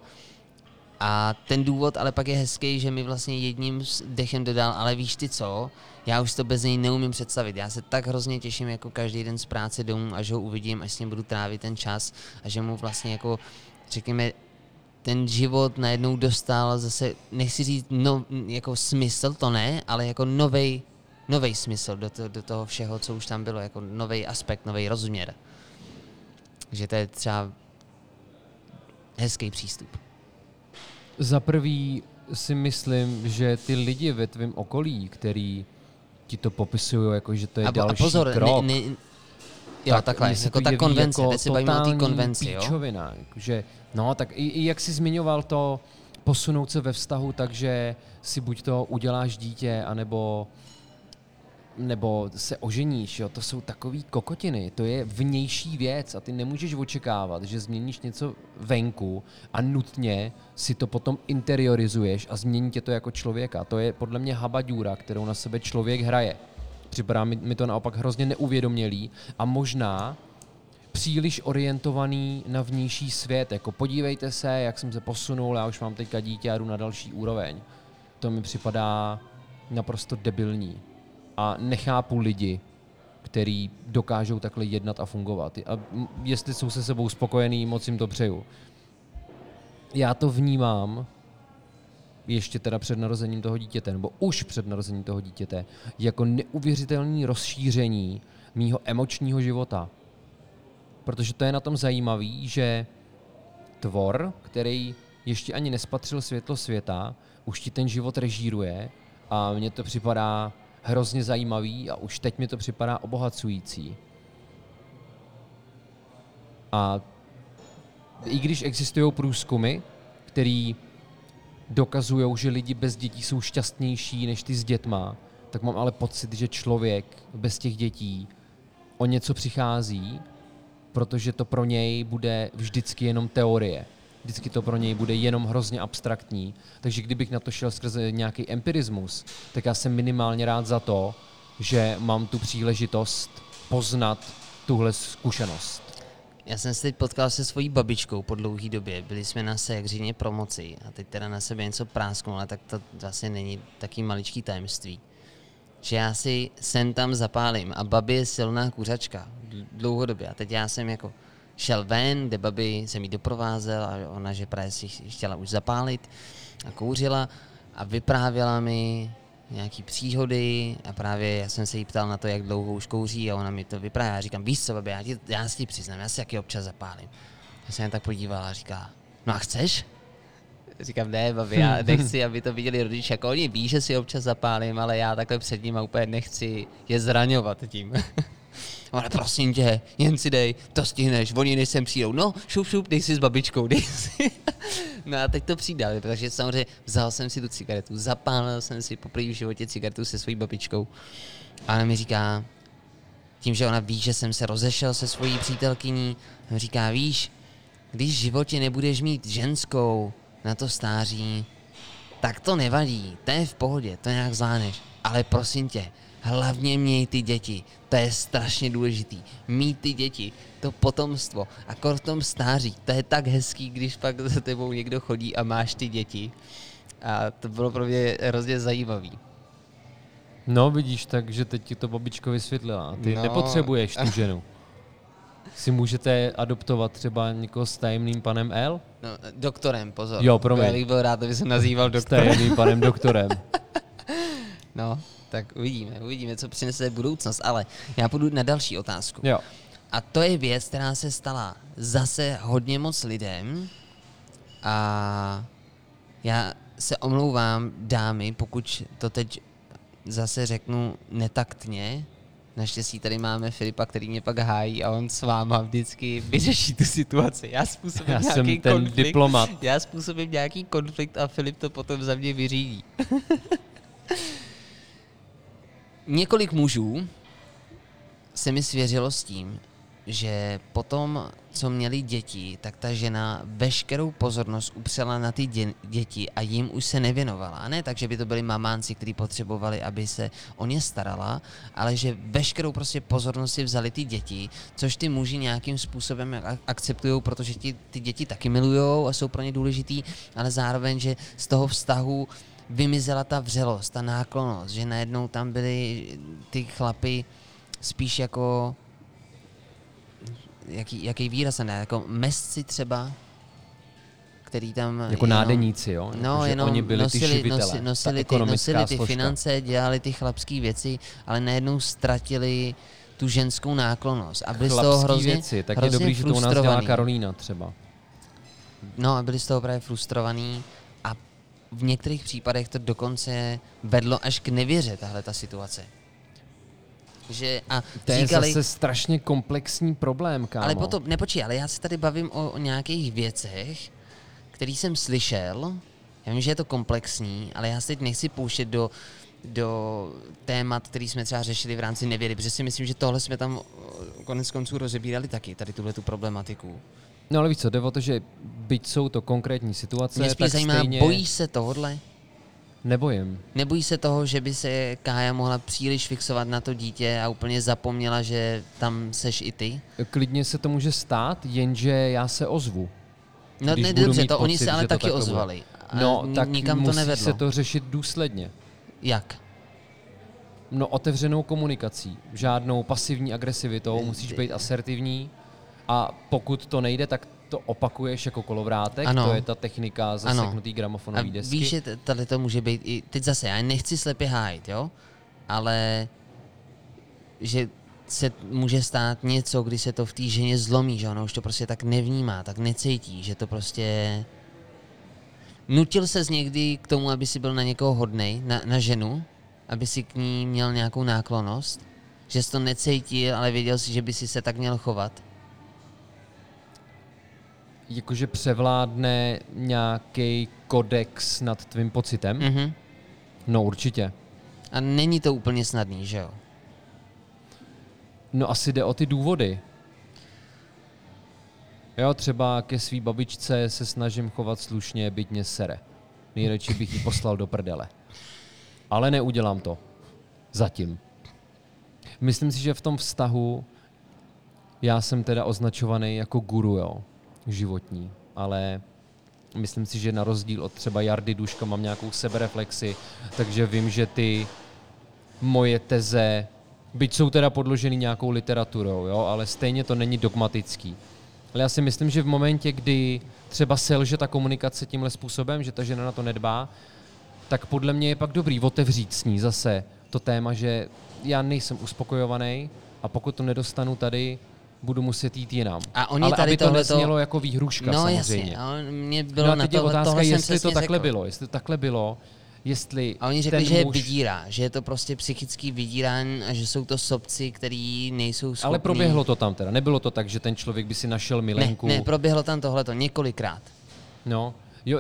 A ten důvod ale pak je hezký, že mi vlastně jedním dechem dodal, ale víš ty co, já už to bez něj neumím představit. Já se tak hrozně těším jako každý den z práce domů, až ho uvidím, až s ním budu trávit ten čas a že mu vlastně jako, řekněme, ten život najednou dostal zase, nechci říct no, jako smysl, to ne, ale jako novej nový smysl do, to, do toho všeho, co už tam bylo, jako nový aspekt, nový rozměr. Že to je třeba hezký přístup. Za prvý si myslím, že ty lidi ve tvém okolí, který ti to popisují, jako že to je a, další a pozor, krok, ne, ne, jo, tak takhle, jako ta konvence, jako teď se bavíme o té konvenci, jo? píčovina, že, no, tak i, i jak jsi zmiňoval to posunout se ve vztahu tak, že si buď to uděláš dítě, anebo nebo se oženíš, jo, to jsou takové kokotiny, to je vnější věc a ty nemůžeš očekávat, že změníš něco venku a nutně si to potom interiorizuješ a změní tě to jako člověka. To je podle mě habadůra, kterou na sebe člověk hraje. Připadá mi, mi to naopak hrozně neuvědomělý a možná příliš orientovaný na vnější svět. Jako podívejte se, jak jsem se posunul, já už mám teďka dítě a jdu na další úroveň. To mi připadá naprosto debilní a nechápu lidi, který dokážou takhle jednat a fungovat. A jestli jsou se sebou spokojení, moc jim to přeju. Já to vnímám ještě teda před narozením toho dítěte, nebo už před narozením toho dítěte, jako neuvěřitelné rozšíření mýho emočního života. Protože to je na tom zajímavý, že tvor, který ještě ani nespatřil světlo světa, už ti ten život režíruje a mně to připadá hrozně zajímavý a už teď mi to připadá obohacující. A i když existují průzkumy, který dokazují, že lidi bez dětí jsou šťastnější než ty s dětma, tak mám ale pocit, že člověk bez těch dětí o něco přichází, protože to pro něj bude vždycky jenom teorie vždycky to pro něj bude jenom hrozně abstraktní. Takže kdybych na to šel skrze nějaký empirismus, tak já jsem minimálně rád za to, že mám tu příležitost poznat tuhle zkušenost. Já jsem se teď potkal se svojí babičkou po dlouhé době. Byli jsme na Segřině promoci a teď teda na sebe něco prásknu, ale tak to vlastně není taký maličký tajemství. Že já si sem tam zapálím a babi je silná kuřačka dlouhodobě. A teď já jsem jako, šel ven, kde babi se mi doprovázel a ona, že právě si chtěla už zapálit a kouřila a vyprávěla mi nějaký příhody a právě já jsem se jí ptal na to, jak dlouho už kouří a ona mi to vyprávěla. Já říkám, víš co, babi, já, ti, já si ti přiznám, já si jaký občas zapálím. Já jsem jen tak podívala a říká, no a chceš? Říkám, ne, babi, já nechci, aby to viděli rodiče, jako oni ví, že si občas zapálím, ale já takhle před ním úplně nechci je zraňovat tím. ale prosím tě, jen si dej, to stihneš, oni než sem přijdou, no, šup, šup, dej si s babičkou, dej si. no a teď to přijde, takže samozřejmě vzal jsem si tu cigaretu, zapálil jsem si poprvé v životě cigaretu se svojí babičkou. A ona mi říká, tím, že ona ví, že jsem se rozešel se svojí přítelkyní, říká, víš, když v životě nebudeš mít ženskou na to stáří, tak to nevadí, to je v pohodě, to nějak zvládneš. Ale prosím tě, hlavně měj ty děti. To je strašně důležitý. Mít ty děti, to potomstvo. A v tom stáří, to je tak hezký, když pak za tebou někdo chodí a máš ty děti. A to bylo pro mě hrozně zajímavý. No vidíš, takže teď ti to babičko vysvětlila. Ty no. nepotřebuješ tu ženu. Si můžete adoptovat třeba někoho s tajemným panem L? No, doktorem, pozor. Jo, promiň. Já bych byl rád, aby se nazýval doktorem. S tajemným panem doktorem. no, tak uvidíme, uvidíme, co přinese budoucnost. Ale já půjdu na další otázku. Jo. A to je věc, která se stala zase hodně moc lidem. A já se omlouvám, dámy, pokud to teď zase řeknu netaktně. Naštěstí tady máme Filipa, který mě pak hájí a on s váma vždycky vyřeší tu situaci. Já způsobím já nějaký jsem ten konflikt. diplomat. Já způsobím nějaký konflikt a Filip to potom za mě vyřídí. Několik mužů se mi svěřilo s tím, že potom, co měli děti, tak ta žena veškerou pozornost upřela na ty dě- děti a jim už se nevěnovala. A ne tak, že by to byli mamánci, kteří potřebovali, aby se o ně starala, ale že veškerou prostě pozornost si vzali ty děti, což ty muži nějakým způsobem akceptují, protože ti, ty děti taky milují a jsou pro ně důležitý, ale zároveň, že z toho vztahu vymizela ta vřelost, ta náklonost, že najednou tam byly ty chlapy spíš jako jaký, jaký výraz ne, jako mesci třeba, který tam... Jako jenom- nádeníci, jo? No, Jako, že jenom oni byli nosili, ty živitele, nosi, ta nosili, ty, nosili ty složka. finance, dělali ty chlapské věci, ale najednou ztratili tu ženskou náklonost. A byli z toho Chlapský hrozně, věci, tak je hrozně dobrý, že to u nás dělá. Karolína třeba. No a byli z toho právě frustrovaný a v některých případech to dokonce vedlo až k nevěře, tahle ta situace. Že a To je říkali, zase strašně komplexní problém, kámo. ale potom, nepočí, ale já se tady bavím o, o nějakých věcech, který jsem slyšel. Já vím, že je to komplexní, ale já se teď nechci pouštět do, do témat, který jsme třeba řešili v rámci nevěry, protože si myslím, že tohle jsme tam konec konců rozebírali taky, tady tuhle tu problematiku. No ale víš co, jde o to, že byť jsou to konkrétní situace, Mě spíš tak zajímá, stejně bojíš se tohodle? nebojím. Nebojí se toho, že by se Kája mohla příliš fixovat na to dítě a úplně zapomněla, že tam seš i ty? Klidně se to může stát, jenže já se ozvu. No ne, dobře, to oni pocit, se ale to taky bude. ozvali. A No, ni- tak nikam to musí nevedlo. se to řešit důsledně. Jak? No otevřenou komunikací, žádnou pasivní agresivitou, musíš být asertivní a pokud to nejde, tak to opakuješ jako kolovrátek, Ano. to je ta technika zaseknutý gramofonový desky. víš, že tady to může být i, teď zase, já nechci slepě hájit, jo? Ale že se může stát něco, kdy se to v té ženě zlomí, že ona už to prostě tak nevnímá, tak necítí, že to prostě... Nutil ses někdy k tomu, aby si byl na někoho hodnej, na, na ženu, aby si k ní měl nějakou náklonost, že jsi to necítil, ale věděl si, že by si se tak měl chovat. Jakože převládne nějaký kodex nad tvým pocitem? Mhm. No určitě. A není to úplně snadný, že jo? No asi jde o ty důvody. Jo, třeba ke svý babičce se snažím chovat slušně, byť mě sere. Nejradši bych ji poslal do prdele. Ale neudělám to. Zatím. Myslím si, že v tom vztahu já jsem teda označovaný jako guru, jo, životní, ale myslím si, že na rozdíl od třeba Jardy Duška mám nějakou sebereflexi, takže vím, že ty moje teze, byť jsou teda podloženy nějakou literaturou, jo, ale stejně to není dogmatický. Ale já si myslím, že v momentě, kdy třeba selže ta komunikace tímhle způsobem, že ta žena na to nedbá, tak podle mě je pak dobrý otevřít s ní zase to téma, že já nejsem uspokojovaný a pokud to nedostanu tady, budu muset jít jinam. A oni Ale tady aby to nesmělo jako výhruška no samozřejmě. jasně, ale mě bylo no a na teď je tohle, otázka, tohle jsem jestli to takhle řekl. bylo. Jestli to takhle bylo, jestli A oni řekli, ten že je muž, vydírá, že je to prostě psychický vydírání a že jsou to sobci, který nejsou schopní... Ale proběhlo to tam teda. Nebylo to tak, že ten člověk by si našel Ne, milenku. ne, proběhlo tam tohleto několikrát. No, jo,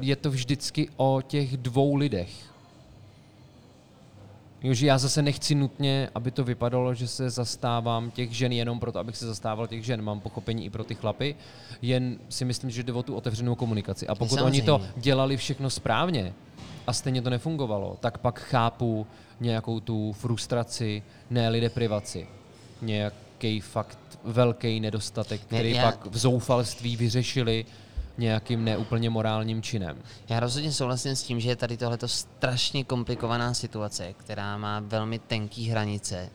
je to vždycky o těch dvou lidech. Jo, že já zase nechci nutně, aby to vypadalo, že se zastávám těch žen jenom proto, abych se zastával těch žen. Mám pochopení i pro ty chlapy, jen si myslím, že jde o tu otevřenou komunikaci. A pokud oni to Samozřejmě. dělali všechno správně a stejně to nefungovalo, tak pak chápu nějakou tu frustraci, ne deprivaci. Nějaký fakt velký nedostatek, Ne, který já- pak v zoufalství vyřešili nějakým neúplně morálním činem. Já rozhodně souhlasím s tím, že je tady tohleto strašně komplikovaná situace, která má velmi tenký hranice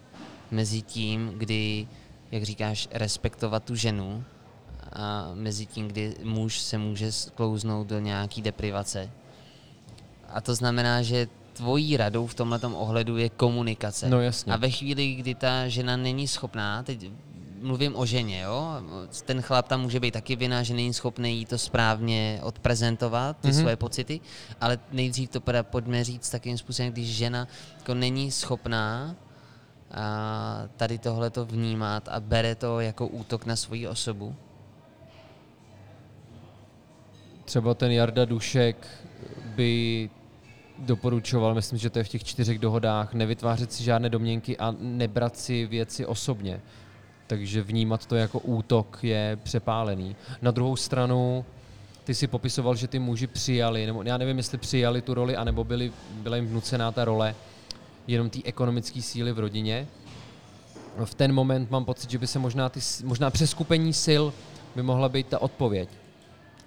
mezi tím, kdy, jak říkáš, respektovat tu ženu a mezi tím, kdy muž se může sklouznout do nějaký deprivace. A to znamená, že tvojí radou v tomhle ohledu je komunikace. No jasně. A ve chvíli, kdy ta žena není schopná, teď mluvím o ženě, jo? Ten chlap tam může být taky vina, že není schopný jí to správně odprezentovat, ty Mhm. mm-hmm. svoje pocity, ale nejdřív to teda pojďme říct takým způsobem, když žena jako není schopná a tady tohle to vnímat a bere to jako útok na svoji osobu. Třeba ten Jarda Dušek by doporučoval, myslím, že to je v těch čtyřech dohodách, nevytvářet si žádné domněnky a nebrat si věci osobně. Takže vnímat to jako útok je přepálený. Na druhou stranu, ty si popisoval, že ty muži přijali, nebo já nevím, jestli přijali tu roli, anebo byli, byla jim vnucená ta role jenom té ekonomické síly v rodině. V ten moment mám pocit, že by se možná, ty, možná přeskupení sil by mohla být ta odpověď.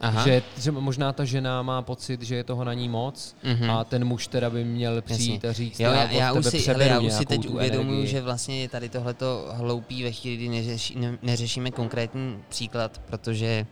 Aha. Že, že možná ta žena má pocit, že je toho na ní moc Mhm. a ten muž teda by měl přijít Jasně. a říct, jo, já, já, už tebe si, hele, já už si teď uvědomuji, že vlastně je tady tohleto hloupý ve chvíli, kdy neřeší, ne, neřešíme konkrétní příklad, protože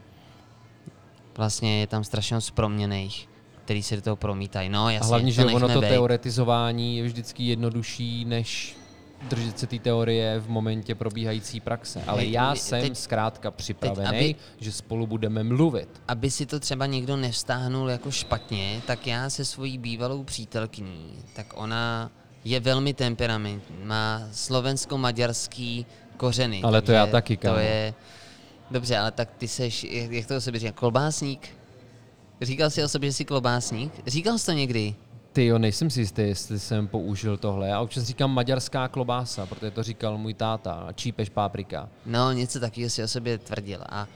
vlastně je tam strašně moc proměných, který se do toho promítají. No, jasně, A hlavně, to že ono to bejt. teoretizování je vždycky jednodušší, než držet se té teorie v momentě probíhající praxe. Ale Hej, já jsem teď- zkrátka připravený, aby- že spolu budeme mluvit. aby si to třeba někdo nevstáhnul jako špatně, tak já se svojí bývalou přítelkyní, tak ona je velmi temperamentní, má slovensko-maďarský kořeny. Ale to já taky, To kámo. je... Dobře, ale tak ty seš, jak to o sobě říká, klobásník? Říkal jsi o sobě, že jsi klobásník? Říkal jsi to někdy? Ty jo, nejsem si jistý, jestli jsem použil tohle. Já občas říkám maďarská klobása, protože to říkal můj táta. Čípeš páprika. No, něco takového si o sobě tvrdil. A,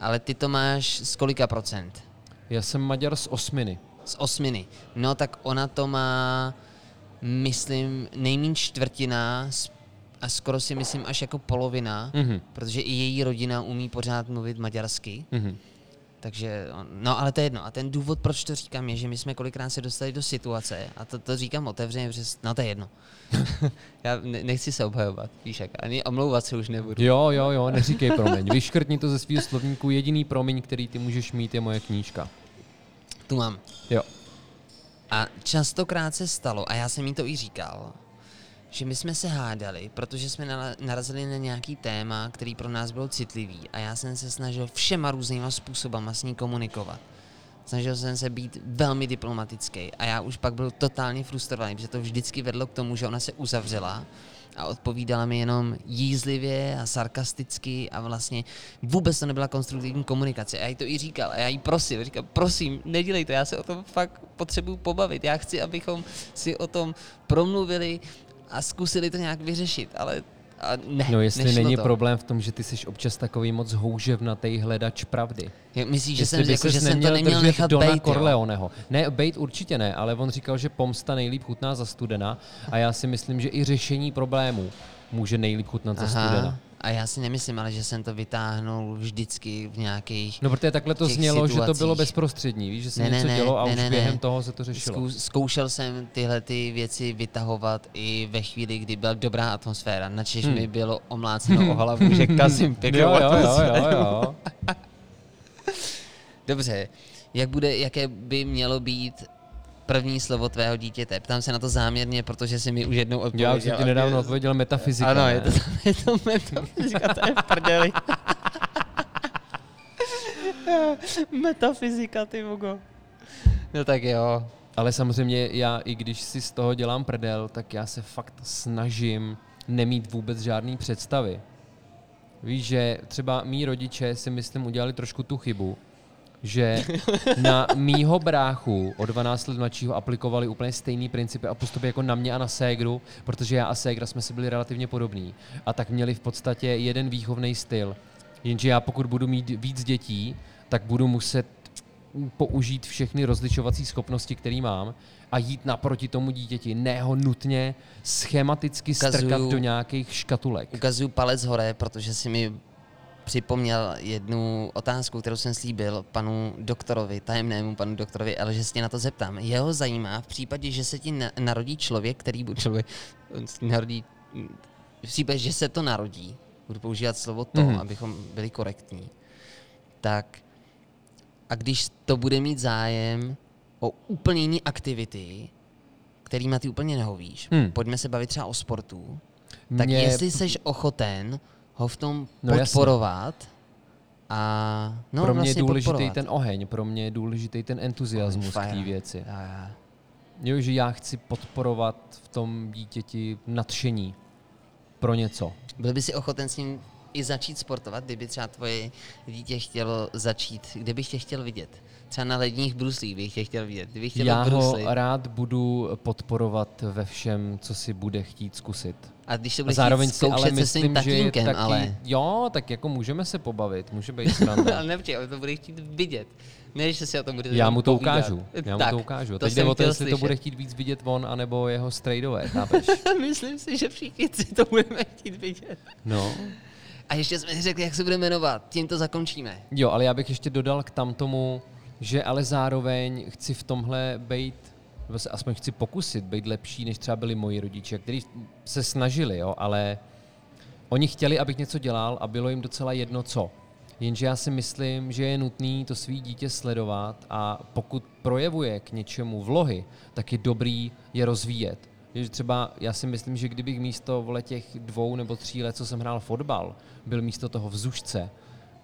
ale ty to máš z kolika procent? Já jsem Maďar z osminy. Z osminy. No tak ona to má, myslím, nejméně čtvrtina a skoro si myslím až jako polovina, Mhm. protože i její rodina umí pořád mluvit maďarsky. Mhm. Takže, no ale to je jedno. A ten důvod, proč to říkám, je, že my jsme kolikrát se dostali do situace, a to, to říkám otevřeně, protože, no to je jedno. Já ne, nechci se obhajovat, víš jak, ani omlouvat se už nebudu. Jo, jo, jo, neříkej promiň. Vyškrtni to ze svého slovníku. Jediný promiň, který ty můžeš mít, je moje knížka. Tu mám. Jo. A častokrát se stalo, a já jsem jí to i říkal, že my jsme se hádali, protože jsme narazili na nějaký téma, který pro nás byl citlivý a já jsem se snažil všema různýma způsobama s ní komunikovat. Snažil jsem se být velmi diplomatický a já už pak byl totálně frustrovaný, protože to vždycky vedlo k tomu, že ona se uzavřela a odpovídala mi jenom jízlivě a sarkasticky a vlastně vůbec to nebyla konstruktivní komunikace. A já jí to i říkal a já jí prosil, říkal, prosím, nedělej to, já se o tom fakt potřebuju pobavit. Já chci, abychom si o tom promluvili a zkusili to nějak vyřešit, ale a ne, No jestli není to. problém v tom, že ty jsi občas takový moc houževnatý hledač pravdy. Jo, Myslíš, že jsem, jako, že jsem to neměl nechat Dona bejt, jo? Corleoneho. Ne, bejt určitě ne, ale on říkal, že pomsta nejlíp chutná za studena a já si myslím, že i řešení problémů může nejlíp chutnat za studena. A já si nemyslím, ale že jsem to vytáhnul vždycky v nějakých... No protože takhle to znělo, že to bylo situacích. bezprostřední, víš, že se Ne, něco ne, dělo a ne, už ne, během ne. toho se to řešilo. Zkou, zkoušel jsem tyhle ty věci vytahovat i ve chvíli, kdy byla dobrá atmosféra. Načež Hmm. mi bylo omláceno o hlavu, že kazím pěknou Jo, jo, jo, atmosféru. jo, jo. Dobře, jak bude, jaké by mělo být první slovo tvého dítěte? Ptám se na to záměrně, protože si mi už jednou odpověděl. Já už jsem ti nedávno odpověděl metafyzika. Ano, ne? je to, je to metafyzika, to je v prdeli. metafyzika, ty vogo. No tak jo. Ale samozřejmě já, i když si z toho dělám prdel, tak já se fakt snažím nemít vůbec žádný představy. Víš, že třeba mý rodiče si myslím udělali trošku tu chybu, že na mýho bráchu o 12 let mladšího aplikovali úplně stejný principy a postupy jako na mě a na ségru, protože já a ségra jsme si byli relativně podobní. A tak měli v podstatě jeden výchovný styl. Jenže já pokud budu mít víc dětí, tak budu muset použít všechny rozlišovací schopnosti, které mám a jít naproti tomu dítěti, ne ho nutně schematicky strkat Ukazuju- do nějakých škatulek. Ukazuju palec hore, protože si mi připomněl jednu otázku, kterou jsem slíbil panu doktorovi, tajemnému panu doktorovi, ale že se na to zeptám. Jeho zajímá v případě, že se ti na- narodí člověk, který bude člověk, narodí, v případě, že se to narodí, budu používat slovo to, mm. abychom byli korektní, tak a když to bude mít zájem o úplně jiné aktivity, kterýma ty úplně nehovíš, Hmm. pojďme se bavit třeba o sportu, tak Mě- jestli jsi ochoten ho v tom No jasně. podporovat a no, pro mě vlastně je důležitý podporovat. ten oheň, pro mě je důležitý ten entuziasmus k té věci. Já, já. Jo, že já chci podporovat v tom dítěti nadšení pro něco. Byl by si ochoten s ním i začít sportovat, kdyby třeba tvoje dítě chtělo začít, kde bych tě chtěl vidět? Třeba na ledních bruslích bych tě chtěl vidět. Kdybych chtěl Já ho bruslit. rád budu podporovat ve všem, co si bude chtít zkusit. A když to A bude zároveň chtít si ale zkoušet se svým myslím, že je tatínkem, taky, ale... jo, tak jako můžeme se pobavit, může být sranda. ale nepřijde, ale to bude chtít vidět. Ne, že si o tom bude Já mu to povídat. ukážu. Já mu tak, to ukážu. to Teď jde o to, jestli to bude chtít víc vidět on, anebo jeho strejdové, chápeš? Myslím si, že všichni si to budeme chtít vidět. No. A ještě jsme neřekli, jak se bude jmenovat. Tím to zakončíme. Jo, ale já bych ještě dodal k tamtomu, že ale zároveň chci v tomhle být, nebo se aspoň chci pokusit být lepší, než třeba byli moji rodiče, kteří se snažili, jo, ale oni chtěli, abych něco dělal a bylo jim docela jedno co. Jenže já si myslím, že je nutný to svý dítě sledovat a pokud projevuje k něčemu vlohy, tak je dobrý je rozvíjet. Že třeba já si myslím, že kdybych místo vole těch dvou nebo tří let, co jsem hrál fotbal, byl místo toho v Zušce,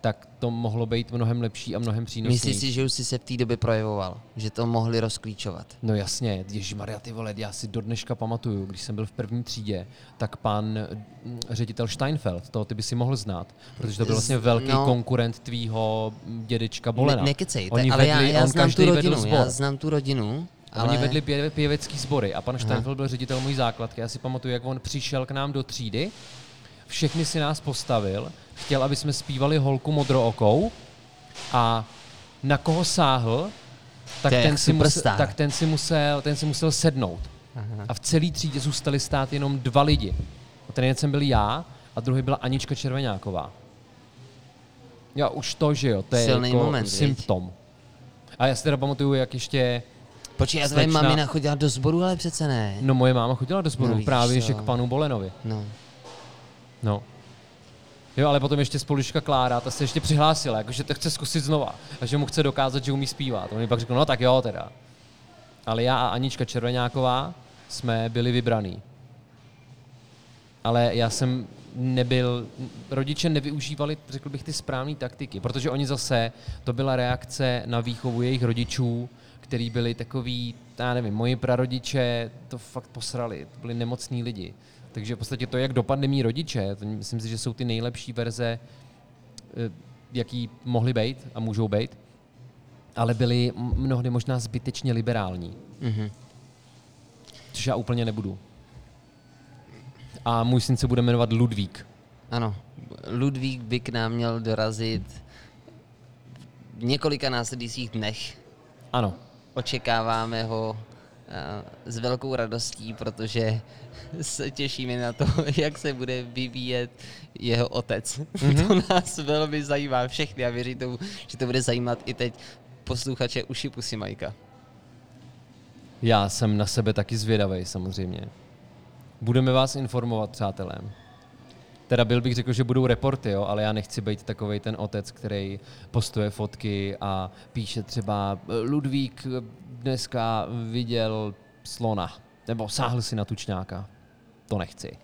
tak to mohlo být mnohem lepší a mnohem přínosnější. Myslíš si, že už jsi se v té době projevoval? Že to mohli rozklíčovat? No jasně, Maria, ty vole, já si do dneška pamatuju, když jsem byl v první třídě, tak pan mm, ředitel Steinfeld, to ty by si mohl znát, protože to byl vlastně velký no, konkurent tvýho dědečka Bolena. Ne, nekecej, Oni ale vedli, já, já znám tu rodinu, já znám tu rodinu, ale... Oni vedli pě, pěvecký sbory a pan Steinfeld byl ředitel mojí základky. Já si pamatuju, jak on přišel k nám do třídy, všechny si nás postavil, chtěl, aby jsme zpívali holku modrookou a na koho sáhl, tak ten, si musel, tak ten si musel, ten si musel sednout. Aha. A v celé třídě zůstali stát jenom dva lidi. A ten jeden jsem byl já a druhý byla Anička Červenáková. Já už to, že jo, to je Silný jako moment, symptom. Viď? A já si teda pamatuju, jak ještě Počkej, já tvoje mamina chodila do sboru, ale přece ne. No moje máma chodila do sboru, no, právě že k panu Bolenovi. No. No. Jo, ale potom ještě spolužka Klára, ta se ještě přihlásila, jakože to chce zkusit znova. A že mu chce dokázat, že umí zpívat. On mi pak řekl, no tak jo teda. Ale já a Anička Červenáková jsme byli vybraný. Ale já jsem nebyl, rodiče nevyužívali, řekl bych, ty správné taktiky, protože oni zase, to byla reakce na výchovu jejich rodičů, který byli takový, já nevím, moji prarodiče to fakt posrali, byli nemocní lidi. Takže v podstatě to, jak dopadne mý rodiče, to myslím si, že jsou ty nejlepší verze, eh, jaký mohly být a můžou být, ale byly mnohdy možná zbytečně liberální. Mm-hmm. Což já úplně nebudu. A můj syn se bude jmenovat Ludvík. Ano, Ludvík by k nám měl dorazit v několika následujících dnech. Ano. Očekáváme ho eh, s velkou radostí, protože se těšíme na to, jak se bude vyvíjet jeho otec. Mm-hmm. To nás velmi zajímá všechny a věřím tomu, že to bude zajímat i teď posluchače Uši Pusy Majka. Já jsem na sebe taky zvědavý samozřejmě. Budeme vás informovat, přátelé. Teda byl bych řekl, že budou reporty, jo, ale já nechci být takový ten otec, který postuje fotky a píše třeba Ludvík dneska viděl slona, nebo sáhl si na tučňáka to nechci.